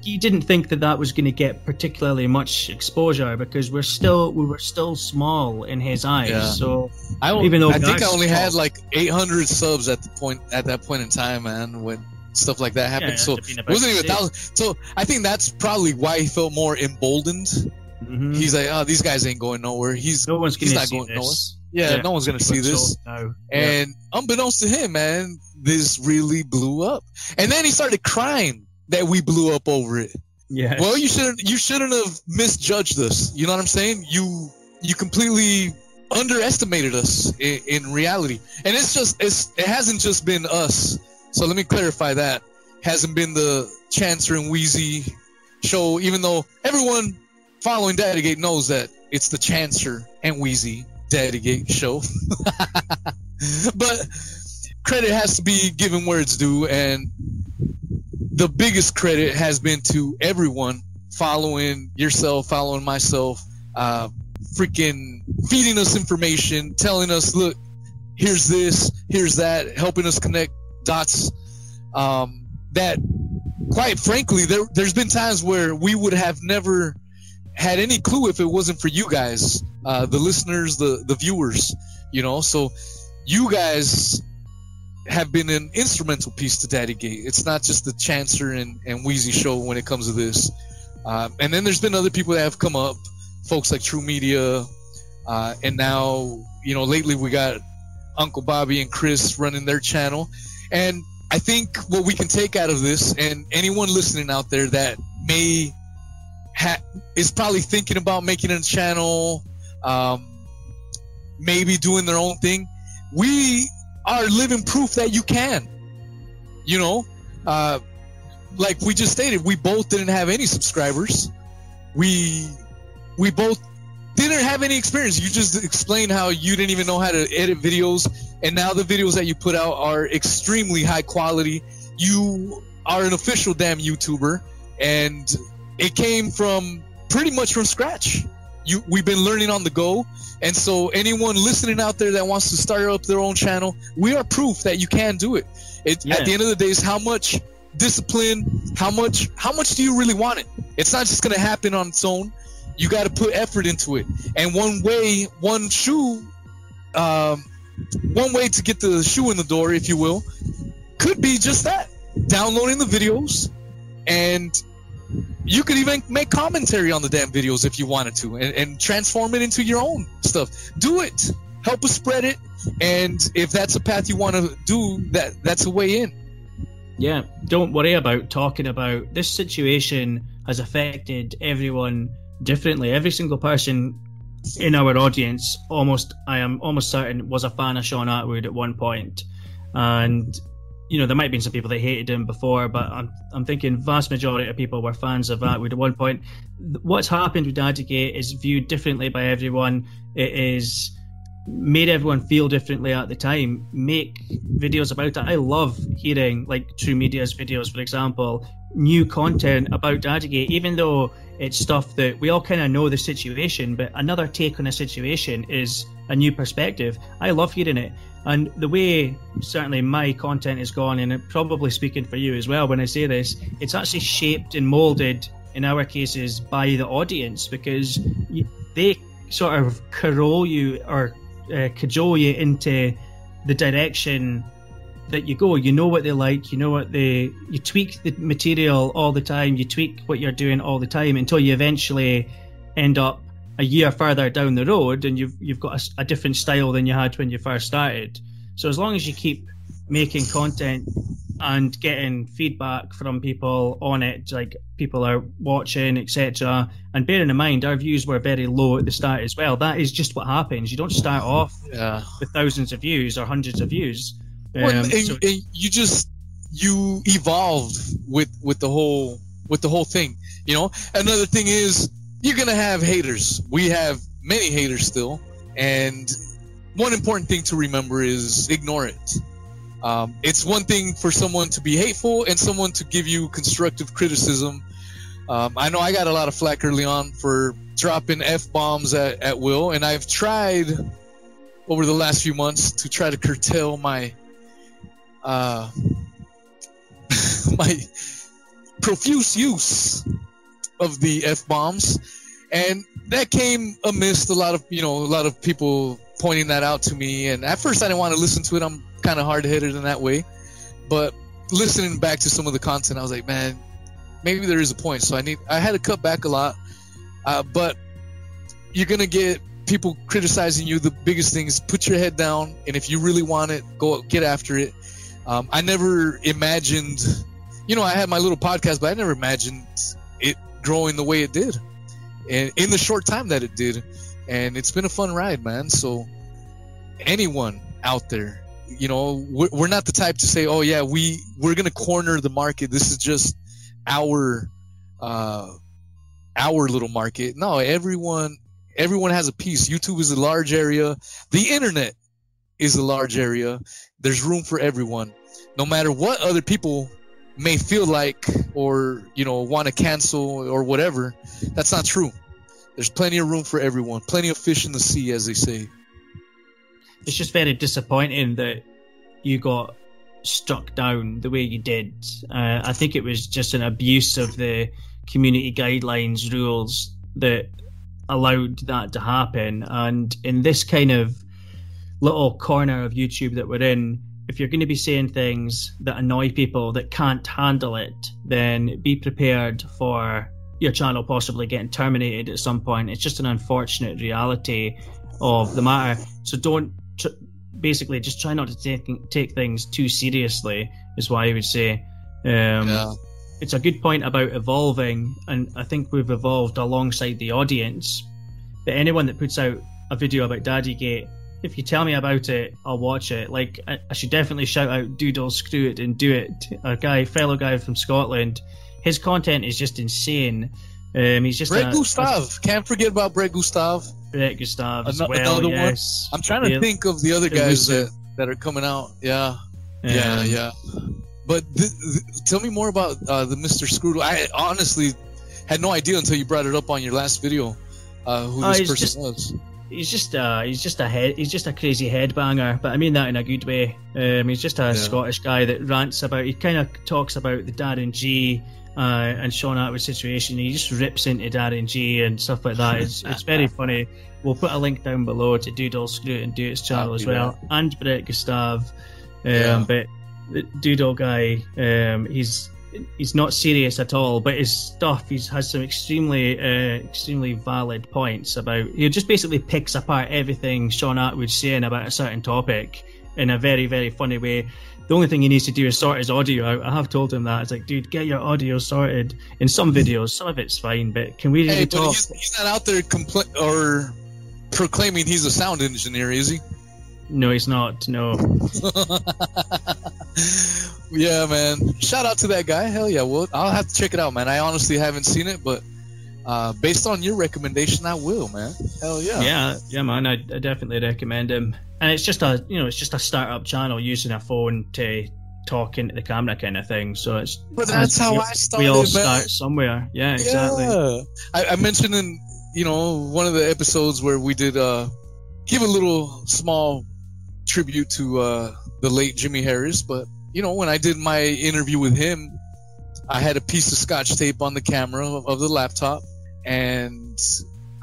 B: he didn't think that that was going to get particularly much exposure because we're still we were still small in his eyes.
A: Yeah.
B: So
A: I don't,
B: Even though
A: I think I
B: Garth's
A: only had like 800 subs at the point at that point in time, man, when stuff like that happened.
B: Yeah,
A: so
B: it'd have been
A: it
B: about
A: wasn't even a thousand. So I think that's probably why he felt more emboldened.
B: mhm.
A: He's like, oh, these guys ain't going nowhere. He's
B: no one's
A: he's
B: going to
A: not
B: see
A: going
B: this.
A: yeah,
B: Yeah.
A: no one's gonna see
B: But so
A: this.
B: now, yeah.
A: And unbeknownst to him, man, this really blew up. And then he started crying that we blew up over it.
B: yeah,
A: Well, you shouldn't you shouldn't have misjudged us. You know what I'm saying? You you completely underestimated us in, in reality. And it's just it's it hasn't just been us. So let me clarify that. Hasn't been the Chancer and Wheezy show, even though everyone following Daddygate knows that it's the Chancer and Wheezy Daddygate show. [laughs] but credit has to be given where it's due, and the biggest credit has been to everyone following yourself, following myself, uh, freaking feeding us information, telling us, look, here's this, here's that, helping us connect dots. Um, that, quite frankly, there, there's been times where we would have never had any clue if it wasn't for you guys, uh, the listeners, the the viewers, you know. So, you guys have been an instrumental piece to Daddy Gate. It's not just the Chancer and, and Wheezy show when it comes to this. Um, and then there's been other people that have come up, folks like True Media, uh, and now you know lately we got Uncle Bobby and Chris running their channel. And I think what we can take out of this, and anyone listening out there that may ha- is probably thinking about making a channel, um, maybe doing their own thing, we are living proof that you can. You know, uh, like we just stated, we both didn't have any subscribers. We we both didn't have any experience. You just explained how you didn't even know how to edit videos, and now the videos that you put out are extremely high quality. You are an official damn YouTuber, and it came from pretty much from scratch. You, we've been learning on the go, and so anyone listening out there that wants to start up their own channel, we are proof that you can do it. it
B: Yeah.
A: At the end of the day, is how much discipline, how much, how much do you really want it? It's not just going to happen on its own. You got to put effort into it, and one way, one shoe, um, one way to get the shoe in the door, if you will, could be just that: downloading the videos, and you could even make commentary on the damn videos if you wanted to, and, and transform it into your own stuff. Do it. Help us spread it, and if that's a path you want to do, that that's a way in.
B: Yeah, don't worry about talking about this situation has affected everyone differently. Every single person in our audience, almost I am almost certain, was a fan of Shaun Attwood at one point, and you know there might have been some people that hated him before, but I'm I'm thinking vast majority of people were fans of Attwood at one point. What's happened with Dadgate is viewed differently by everyone. It is made everyone feel differently at the time. Make videos about it. I love hearing like True Media's videos, for example, new content about Dadgate, even though it's stuff that we all kind of know the situation, but another take on a situation is a new perspective. I love hearing it. And the way certainly my content is gone, and probably speaking for you as well when I say this, it's actually shaped and molded in our cases by the audience because they sort of carole you or uh, cajole you into the direction that you go. You know what they like. You know what they. You tweak the material all the time. You tweak what you're doing all the time until you eventually end up a year further down the road, and you've you've got a different style than you had when you first started. So as long as you keep making content and getting feedback from people on it, like people are watching, etc. And bearing in mind our views were very low at the start as well. That is just what happens. You don't start off
A: Yeah.
B: with thousands of views or hundreds of views.
A: Well,
B: Um,
A: and,
B: so-
A: and you just you evolve with with the whole with the whole thing. You know, another thing is you're gonna have haters. We have many haters still, and one important thing to remember is ignore it. Um, it's one thing for someone to be hateful and someone to give you constructive criticism. Um, I know I got a lot of flack early on for dropping f bombs at, at will, and I've tried over the last few months to try to curtail my uh, [laughs] my profuse use of the f bombs, and that came amidst a lot of you know a lot of people pointing that out to me. And at first, I didn't want to listen to it. I'm kind of hard headed in that way, but listening back to some of the content, I was like, man, maybe there is a point. So I need I had to cut back a lot, uh, but you're gonna get people criticizing you. The biggest thing is put your head down, and if you really want it, go get after it. Um, I never imagined, you know, I had my little podcast, but I never imagined growing the way it did, and in the short time that it did, and it's been a fun ride, man. So anyone out there, you know, we're, not the type to say, oh yeah, we we're gonna corner the market. This is just our uh, our little market. No, everyone everyone has a piece. YouTube is a large area. The internet is a large area. There's room for everyone. No matter what other people may feel like or, you know, want to cancel or whatever, that's not true. There's plenty of room for everyone. Plenty of fish in the sea, as they say.
B: it's just very disappointing that you got struck down the way you did. Uh, I think it was just an abuse of the community guidelines rules that allowed that to happen. And in this kind of little corner of YouTube that we're in, if you're going to be saying things that annoy people that can't handle it, then be prepared for your channel possibly getting terminated at some point. It's just an unfortunate reality of the matter. So don't tr- basically just try not to take take things too seriously is why I would say. Um,
A: Yeah.
B: It's a good point about evolving, and I think we've evolved alongside the audience. But anyone that puts out a video about Daddygate, if you tell me about it, I'll watch it. Like I, I should definitely shout out Doodle Screw It and Do It, a guy, fellow guy from Scotland. His content is just insane. Um, he's just
A: Brett Gustav. Can't forget about Brett Gustav.
B: Brett Gustav as well.
A: another one? I'm trying to
B: Yeah.
A: think of the other guys that, that are coming out. Yeah. Yeah,
B: Um,
A: yeah. But th- th- tell me more about uh, the Mr. Screwed. I honestly had no idea until you brought it up on your last video uh, who
B: Oh,
A: this
B: he's
A: person
B: just-
A: was.
B: He's just uh he's just a head he's just a crazy headbanger, but I mean that in a good way. Um, he's just a
A: Yeah.
B: Scottish guy that rants about. He kind of talks about the Darren G uh, and Shaun Attwood situation. He just rips into Darren G and stuff like that. It's it's very [laughs] funny. We'll put a link down below to Doodle Screw It and Do It's channel as well, and Brett Gustav. Um,
A: Yeah.
B: But the Doodle guy, um, he's he's not serious at all, but his stuff he has some extremely uh, extremely valid points about. He just basically picks apart everything Shaun Attwood's saying about a certain topic in a very very funny way. The only thing he needs to do is sort his audio out. I have told him that. It's like, dude, get your audio sorted. In some videos, some of it's fine, but can we really
A: Hey,
B: talk?
A: he's, he's not out there compl- or proclaiming he's a sound engineer, is he?
B: No, he's not. No. [laughs]
A: yeah, man. Shout out to that guy. Hell yeah. Well, I'll have to check it out, man. I honestly haven't seen it, but uh, based on your recommendation, I will, man. Hell yeah.
B: yeah, yeah, man. I, I definitely recommend him. And it's just a you know it's just a startup channel using a phone to talk into the camera kind of thing. So it's
A: But that's how I started,
B: we all
A: man.
B: start somewhere. Yeah, exactly.
A: Yeah. I, I mentioned in you know one of the episodes where we did uh give a little small tribute to uh the late Jimmy Harris, but you know when I did my interview with him, I had a piece of scotch tape on the camera of, of the laptop, and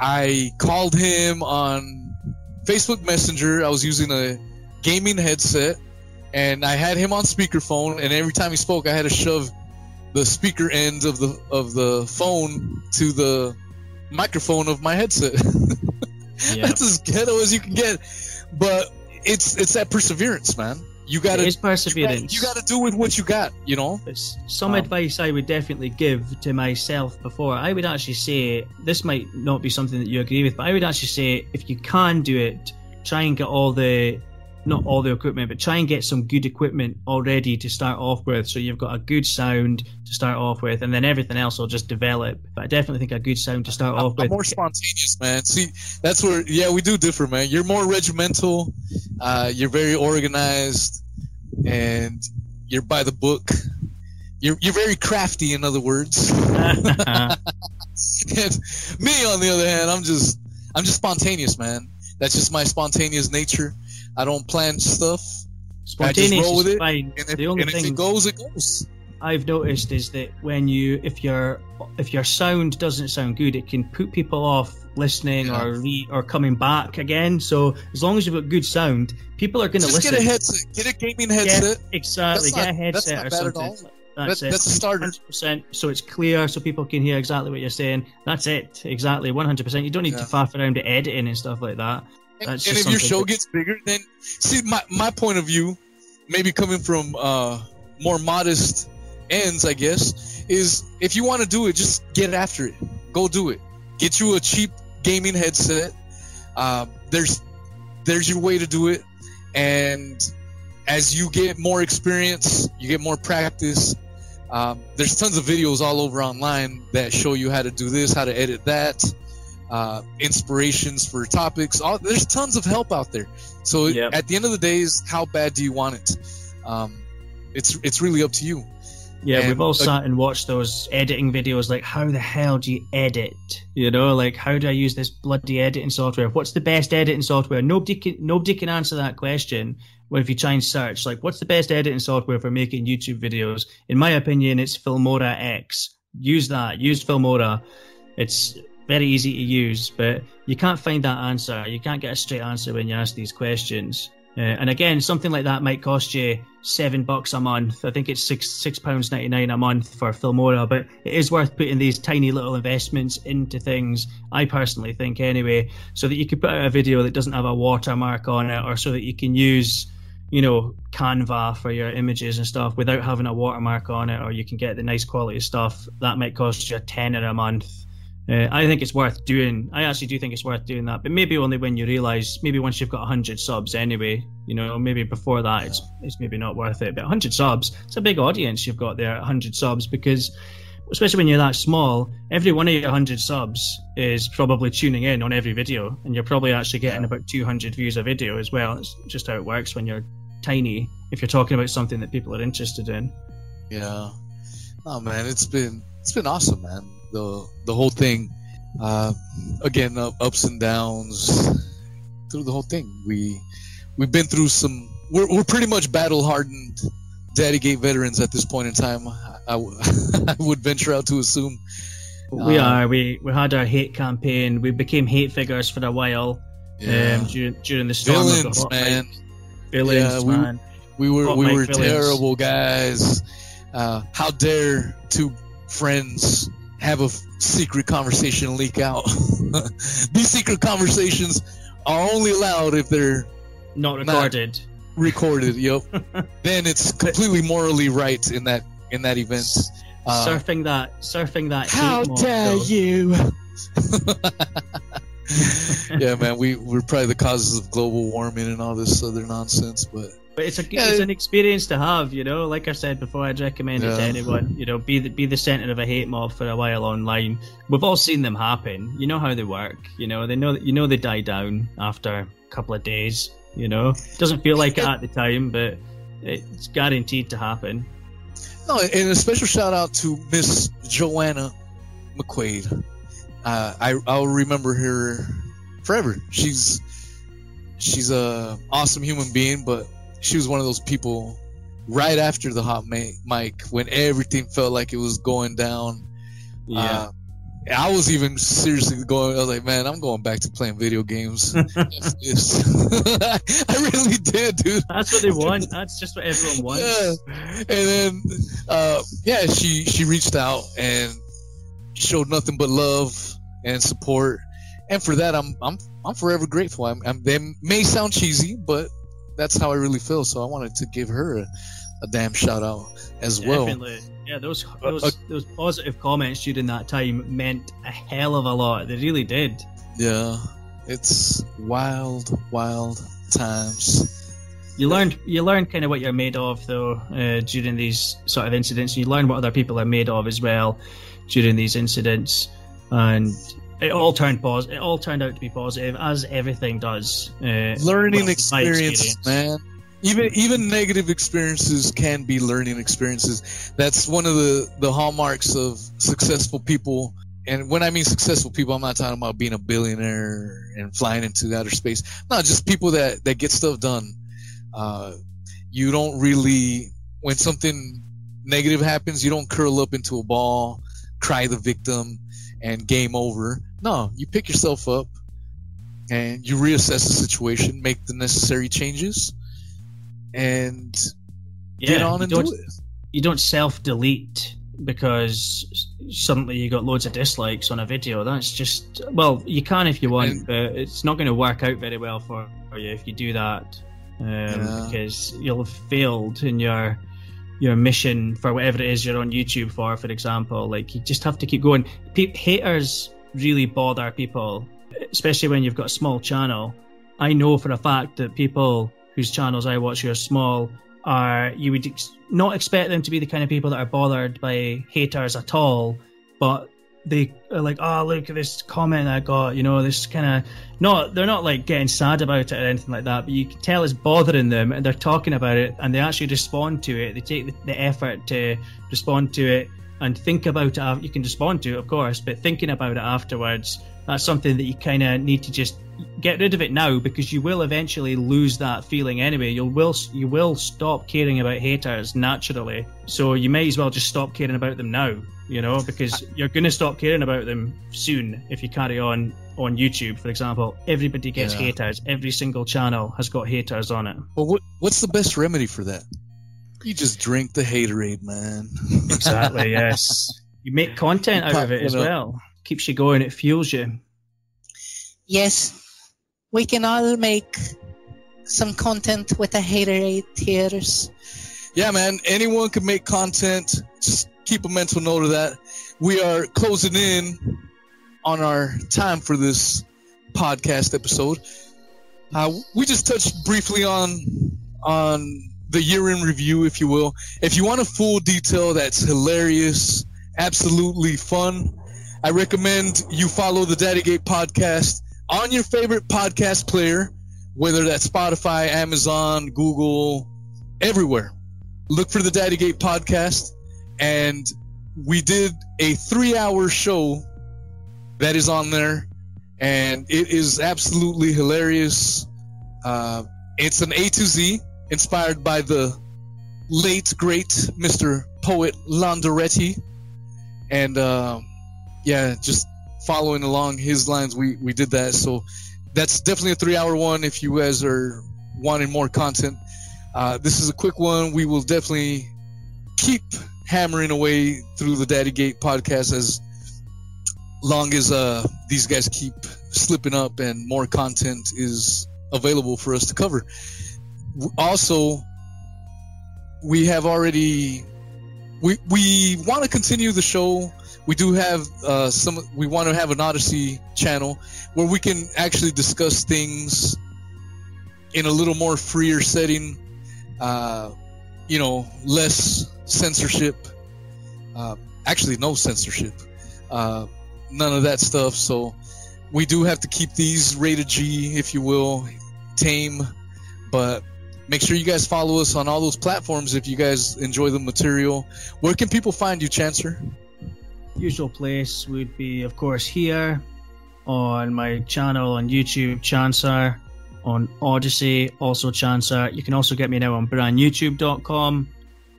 A: I called him on Facebook Messenger. I was using a gaming headset, and I had him on speakerphone. And every time he spoke, I had to shove the speaker end of the of the phone to the microphone of my headset. [laughs]
B: Yeah.
A: That's as ghetto as you can get, but it's it's that perseverance, man. You gotta
B: is perseverance.
A: you gotta do with what you got, you know.
B: It's some
A: Um,
B: advice I would definitely give to myself before. I would actually say this might not be something that you agree with, but I would actually say if you can do it, try and get all the not all the equipment, but try and get some good equipment already to start off with. So you've got a good sound to start off with, and then everything else will just develop. But I definitely think a good sound to start off
A: I'm
B: with.
A: more spontaneous, man. See, that's where yeah, we do differ, man. You're more regimental. Uh, you're very organized, and you're by the book. You're you're very crafty, in other words. [laughs] me, on the other hand, I'm just I'm just spontaneous, man. That's just my spontaneous nature. I don't plan stuff,
B: Spontaneous
A: roll with
B: is
A: it,
B: fine.
A: and if,
B: the only thing
A: it goes, it goes.
B: I've noticed is that when you if your if your sound doesn't sound good, it can put people off listening
A: Yeah.
B: or re, or coming back again. So as long as you've got good sound, people are going to listen.
A: get a headset. Get a gaming headset.
B: Exactly,
A: That's
B: get a
A: not- that's
B: headset
A: not
B: or
A: bad at
B: something.
A: all.
B: That's
A: That-
B: it.
A: that's a starter.
B: 100%. So it's clear, so people can hear exactly what you're saying. That's it. Exactly, 100%. You don't need
A: Yeah.
B: to faff around the editing and stuff like that.
A: And,
B: That's
A: and if your show gets bigger, then see my my point of view, maybe coming from uh, more modest ends, I guess, is if you want to do it, just get after it. Go do it. Get you a cheap gaming headset. Uh, there's there's your way to do it, and as you get more experience, you get more practice. Um, there's tons of videos all over online that show you how to do this, how to edit that uh, inspirations for topics. All, there's tons of help out there. So
B: Yep.
A: at the end of the day, is how bad do you want it? Um, it's it's really up to you.
B: Yeah,
A: And,
B: we've all
A: uh,
B: sat and watched those editing videos. Like, how the hell do you edit? You know, like how do I use this bloody editing software? What's the best editing software? Nobody can nobody can answer that question. When if you try and search, like, what's the best editing software for making YouTube videos? In my opinion, it's Filmora X. Use that. Use Filmora. It's very easy to use, but you can't find that answer. You can't get a straight answer when you ask these questions. Uh, and again, something like that might cost you seven bucks a month. I think it's six six pounds ninety nine a month for Filmora, but it is worth putting these tiny little investments into things. I personally think anyway, so that you can put out a video that doesn't have a watermark on it, or so that you can use, you know, Canva for your images and stuff without having a watermark on it, or you can get the nice quality stuff. That might cost you a tenner a month uh, I think it's worth doing. I actually do think it's worth doing that, but maybe only when you realize, maybe once you've got hundred subs anyway. You know, maybe before that, it's it's maybe not worth it. But hundred subs, it's a big audience you've got there. hundred subs because, especially when you're that small, every one of your hundred subs is probably tuning in on every video, and you're probably actually getting about two hundred views a video as well. It's just how it works when you're tiny. If you're talking about something that people are interested in.
A: Yeah. Oh man, it's been it's been awesome, man the the whole thing. Uh, again, uh, ups and downs through the whole thing. We we've been through some. We're we're pretty much battle hardened Daddy Gate veterans at this point in time. I, [laughs] I would venture out to assume.
B: We uh, are. We we had our hate campaign. We became hate figures for a while. Yeah. Um, during, during the storm
A: villains,
B: of the
A: man.
B: Villains,
A: yeah, we,
B: man.
A: We were we were villains. terrible guys. Uh, how dare two friends have a secret conversation leak out. [laughs] These secret conversations are only allowed if they're
B: not recorded.
A: Not recorded, yep. [laughs] then it's completely morally right in that in that event.
B: Uh, surfing that, surfing that.
A: How dare you? [laughs] yeah, man, we we're probably the causes of global warming and all this other nonsense, but
B: but it's a yeah. it's an experience to have, you know. Like I said before, I'd recommend yeah. it to anyone. You know, be the, be the center of a hate mob for a while online. We've all seen them happen. You know how they work. You know, they know you know they die down after a couple of days. You know, it doesn't feel like it at the time, but it's guaranteed to happen.
A: No, and a special shout out to Miss Joanna McQuaid. Uh, I I'll remember her forever. She's she's a awesome human being, but she was one of those people right after the hot mic when everything felt like it was going down. Yeah. Uh, I was even seriously going. I was like, "Man, I'm going back to playing video games." [laughs] [laughs] I really did, dude.
B: That's what they want. [laughs] That's just what everyone wants.
A: Yeah. And then, uh, yeah, she she reached out and showed nothing but love and support, and for that, I'm I'm I'm forever grateful. I'm, I'm they may sound cheesy, but that's how I really feel. So I wanted to give her a, a damn shout out as
B: Definitely. well. Yeah, those those, uh, those positive comments during that time meant a hell of a lot. They really did.
A: Yeah, it's wild, wild times.
B: You learned you learn kind of what you're made of though uh, during these sort of incidents. You learn what other people are made of as well during these incidents, and it all turned positive. It all turned out to be positive, as everything does.
A: Uh, learning experience, experience, man. Even even negative experiences can be learning experiences. That's one of the the hallmarks of successful people. And when I mean successful people, I'm not talking about being a billionaire and flying into outer space. No, just people that that get stuff done. Uh, you don't really when something negative happens, you don't curl up into a ball, cry the victim, and game over no, you pick yourself up and you reassess the situation, make the necessary changes, and yeah, get on and do it.
B: You don't self delete because suddenly you got loads of dislikes on a video. That's just well, you can if you want, and, but it's not going to work out very well for, you if you do that, um, yeah. because you'll have failed in your your mission for whatever it is you're on YouTube for, for example. Like you just have to keep going. Pe- haters really bother people, especially when you've got a small channel. I know for a fact that people whose channels I watch who are small are you would ex- not expect them to be the kind of people that are bothered by haters at all, but they are like, oh look at this comment I got, you know, this kind of not they're not like getting sad about it or anything like that, but you can tell it's bothering them and they're talking about it and they actually respond to it. They take the, the effort to respond to it and think about it. You can respond to it, of course, but thinking about it afterwards, that's something that you kind of need to just get rid of it now because you will eventually lose that feeling anyway. You will you will stop caring about haters naturally. So you may as well just stop caring about them now. You know, because you're going to stop caring about them soon if you carry on on YouTube, for example. Everybody gets
A: Yeah.
B: haters. Every single channel has got haters on it.
A: Well, what what's the best remedy for that? You just drink the haterade, man.
B: Exactly. [laughs] yes. You make content out of it as well. Keeps you going. It fuels you.
C: Yes, we can all make some content with the haterade tears.
A: Yeah, man. Anyone can make content. Just keep a mental note of that. We are closing in on our time for this podcast episode. Uh, we just touched briefly on on the year in review, if you will. If you want a full detail that's hilarious, absolutely fun, I recommend you follow the Daddy Gate podcast on your favorite podcast player, whether that's Spotify, Amazon, Google, everywhere. Look for the Daddy Gate podcast, and we did a three-hour show that is on there, and it is absolutely hilarious. Uh, it's an A to Z, inspired by the late great Mr. Poet Landaretti, and uh, yeah, just following along his lines, we we did that. So that's definitely a three-hour one. If you guys are wanting more content, uh, this is a quick one. We will definitely keep hammering away through the Daddy Gate podcast as long as uh, these guys keep slipping up and more content is available for us to cover. Also, we have already we we want to continue the show. We do have uh, some. We want to have an Odysee channel where we can actually discuss things in a little more freer setting. Uh, you know, less censorship. Uh, actually, no censorship. Uh, none of that stuff. So we do have to keep these rated G, if you will, tame. But make sure you guys follow us on all those platforms if you guys enjoy the material. Where can people find you, Chancer?
B: Usual place would be, of course, here on my channel on YouTube, Chancer, on Odysee, also Chancer. You can also get me now on brandnewtube.com.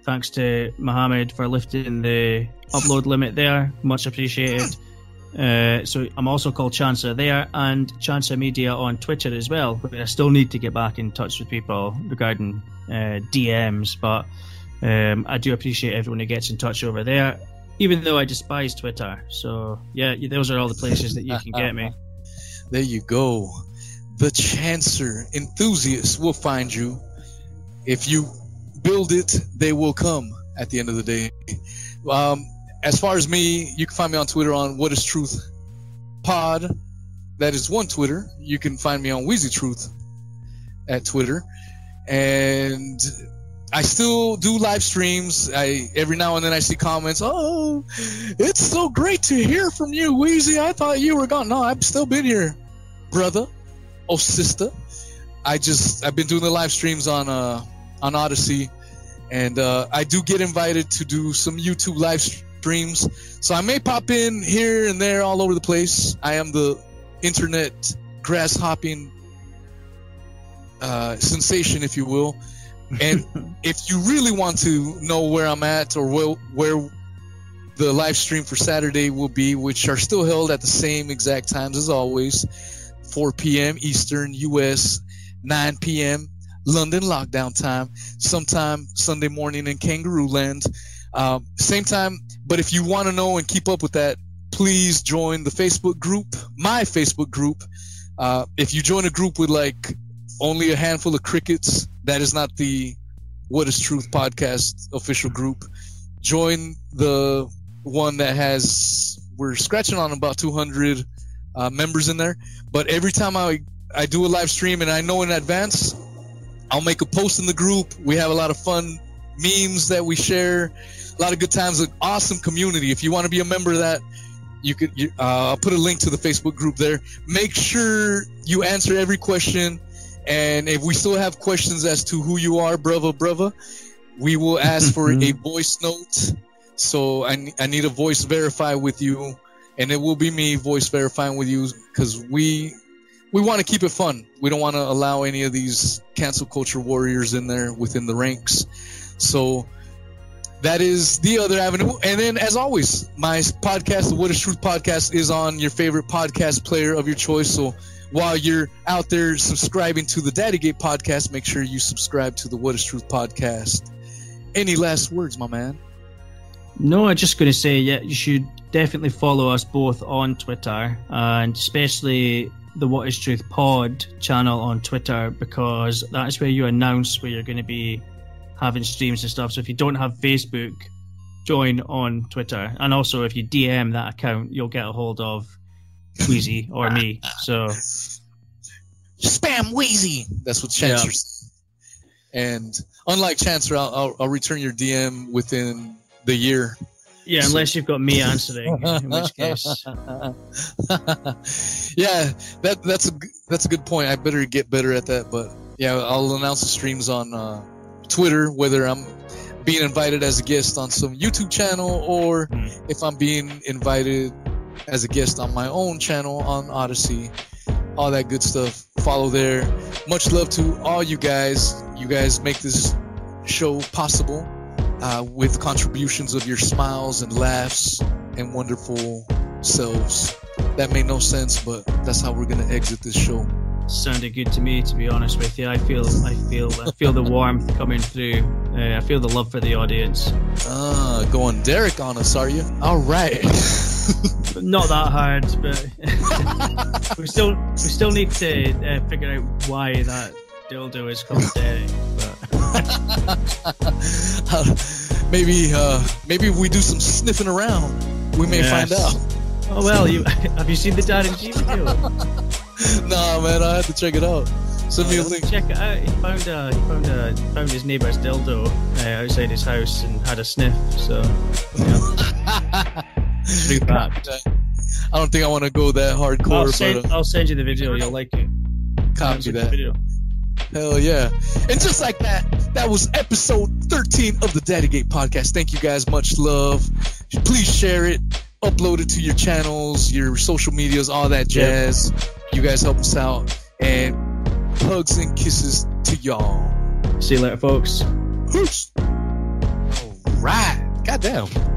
B: Thanks to Mohammed for lifting the upload limit there. Much appreciated. Uh, so I'm also called Chancer there and Chancer Media on Twitter as well. But I still need to get back in touch with people regarding uh, DMs, but um, I do appreciate everyone who gets in touch over there even though I despise Twitter. So yeah, those are all the places that you can get me. [laughs]
A: There you go. The Chancer enthusiasts will find you. If you build it, they will come at the end of the day. Um, as far as me, you can find me on Twitter on What is Truth Pod. That is one Twitter. You can find me on Wheezy Truth at Twitter. And I still do live streams. I every now and then I see comments. Oh, it's so great to hear from you, Wheezy. I thought you were gone. No, I've still been here, brother, oh sister. I just I've been doing the live streams on uh on Odysee, and uh, I do get invited to do some YouTube live streams. So I may pop in here and there, all over the place. I am the internet grass hopping uh, sensation, if you will. And [laughs] if you really want to know where I'm at or where, where the live stream for Saturday will be, which are still held at the same exact times as always 4 p.m. Eastern, U.S., 9 p.m. London lockdown time, sometime Sunday morning in Kangaroo Land. Um, same time, but if you want to know and keep up with that, please join the Facebook group, my Facebook group. Uh, if you join a group with like only a handful of crickets, that is not the What is Truth podcast official group. Join the one that has, we're scratching on about 200 uh, members in there. But every time I, I do a live stream and I know in advance, I'll make a post in the group. We have a lot of fun memes that we share, a lot of good times, an awesome community. If you want to be a member of that, you could. You, uh, I'll put a link to the Facebook group there. Make sure you answer every question, and if we still have questions as to who you are, brother, brother, we will ask for a voice note. So I, I need a voice verify with you, and it will be me voice verifying with you because we we want to keep it fun. We don't want to allow any of these cancel culture warriors in there within the ranks. So that is the other avenue. And then, as always, my podcast, the What is Truth podcast, is on your favorite podcast player of your choice. So while you're out there subscribing to the Daddygate podcast, make sure you subscribe to the What is Truth podcast. Any last words, my man?
B: No, I'm just going to say, yeah, you should definitely follow us both on Twitter uh, and especially the What is Truth Pod channel on Twitter because that's where you announce where you're going to be having streams and stuff. So if you don't have Facebook, join on Twitter. And also, if you DM that account, you'll get a hold of Wheezy or me. So
A: spam Wheezy. That's what Chancer said. And unlike Chancer, I'll, I'll, I'll return your DM within the year.
B: Yeah, unless you've got me answering, in which [laughs] case.
A: yeah, that that's a that's a good point. I better get better at that. But yeah, I'll announce the streams on uh, Twitter whether I'm being invited as a guest on some YouTube channel or
B: Mm.
A: if I'm being invited as a guest on my own channel on Odysee. All that good stuff. Follow there. Much love to all you guys. You guys make this show possible uh, with contributions of your smiles and laughs and wonderful selves. That made no sense, but that's how we're gonna exit this show.
B: Sounded good to me, to be honest with you. I feel, I feel, I feel the warmth coming through. Uh, I feel the love for the audience.
A: Ah, going Derek on us, are you? All right. [laughs]
B: Not that hard, but [laughs] we still, we still need to uh, figure out why that dildo is called Derek. But [laughs]
A: maybe, uh, maybe if we do some sniffing around, we may
B: Yes.
A: find out.
B: oh well, you have you seen the Dad and G video? [laughs]
A: nah, man, I had to check it out. Send me a link.
B: Check it out. He found a, he found a, found his neighbour's dildo uh, outside his house and had a sniff. So yeah. [laughs]
A: I don't think I want to go that
B: I'll
A: hardcore,
B: send,
A: but uh,
B: I'll send you the video. You'll like it.
A: copy
B: Send you the
A: that.
B: Video.
A: Hell yeah. And just like that, that was episode 13 of the Daddygate podcast. Thank you guys. Much love. Please share it, upload it to your channels, your social medias, all that jazz. You guys help us out. And hugs and kisses to y'all.
B: See you later, folks.
A: Peace. All right. Goddamn.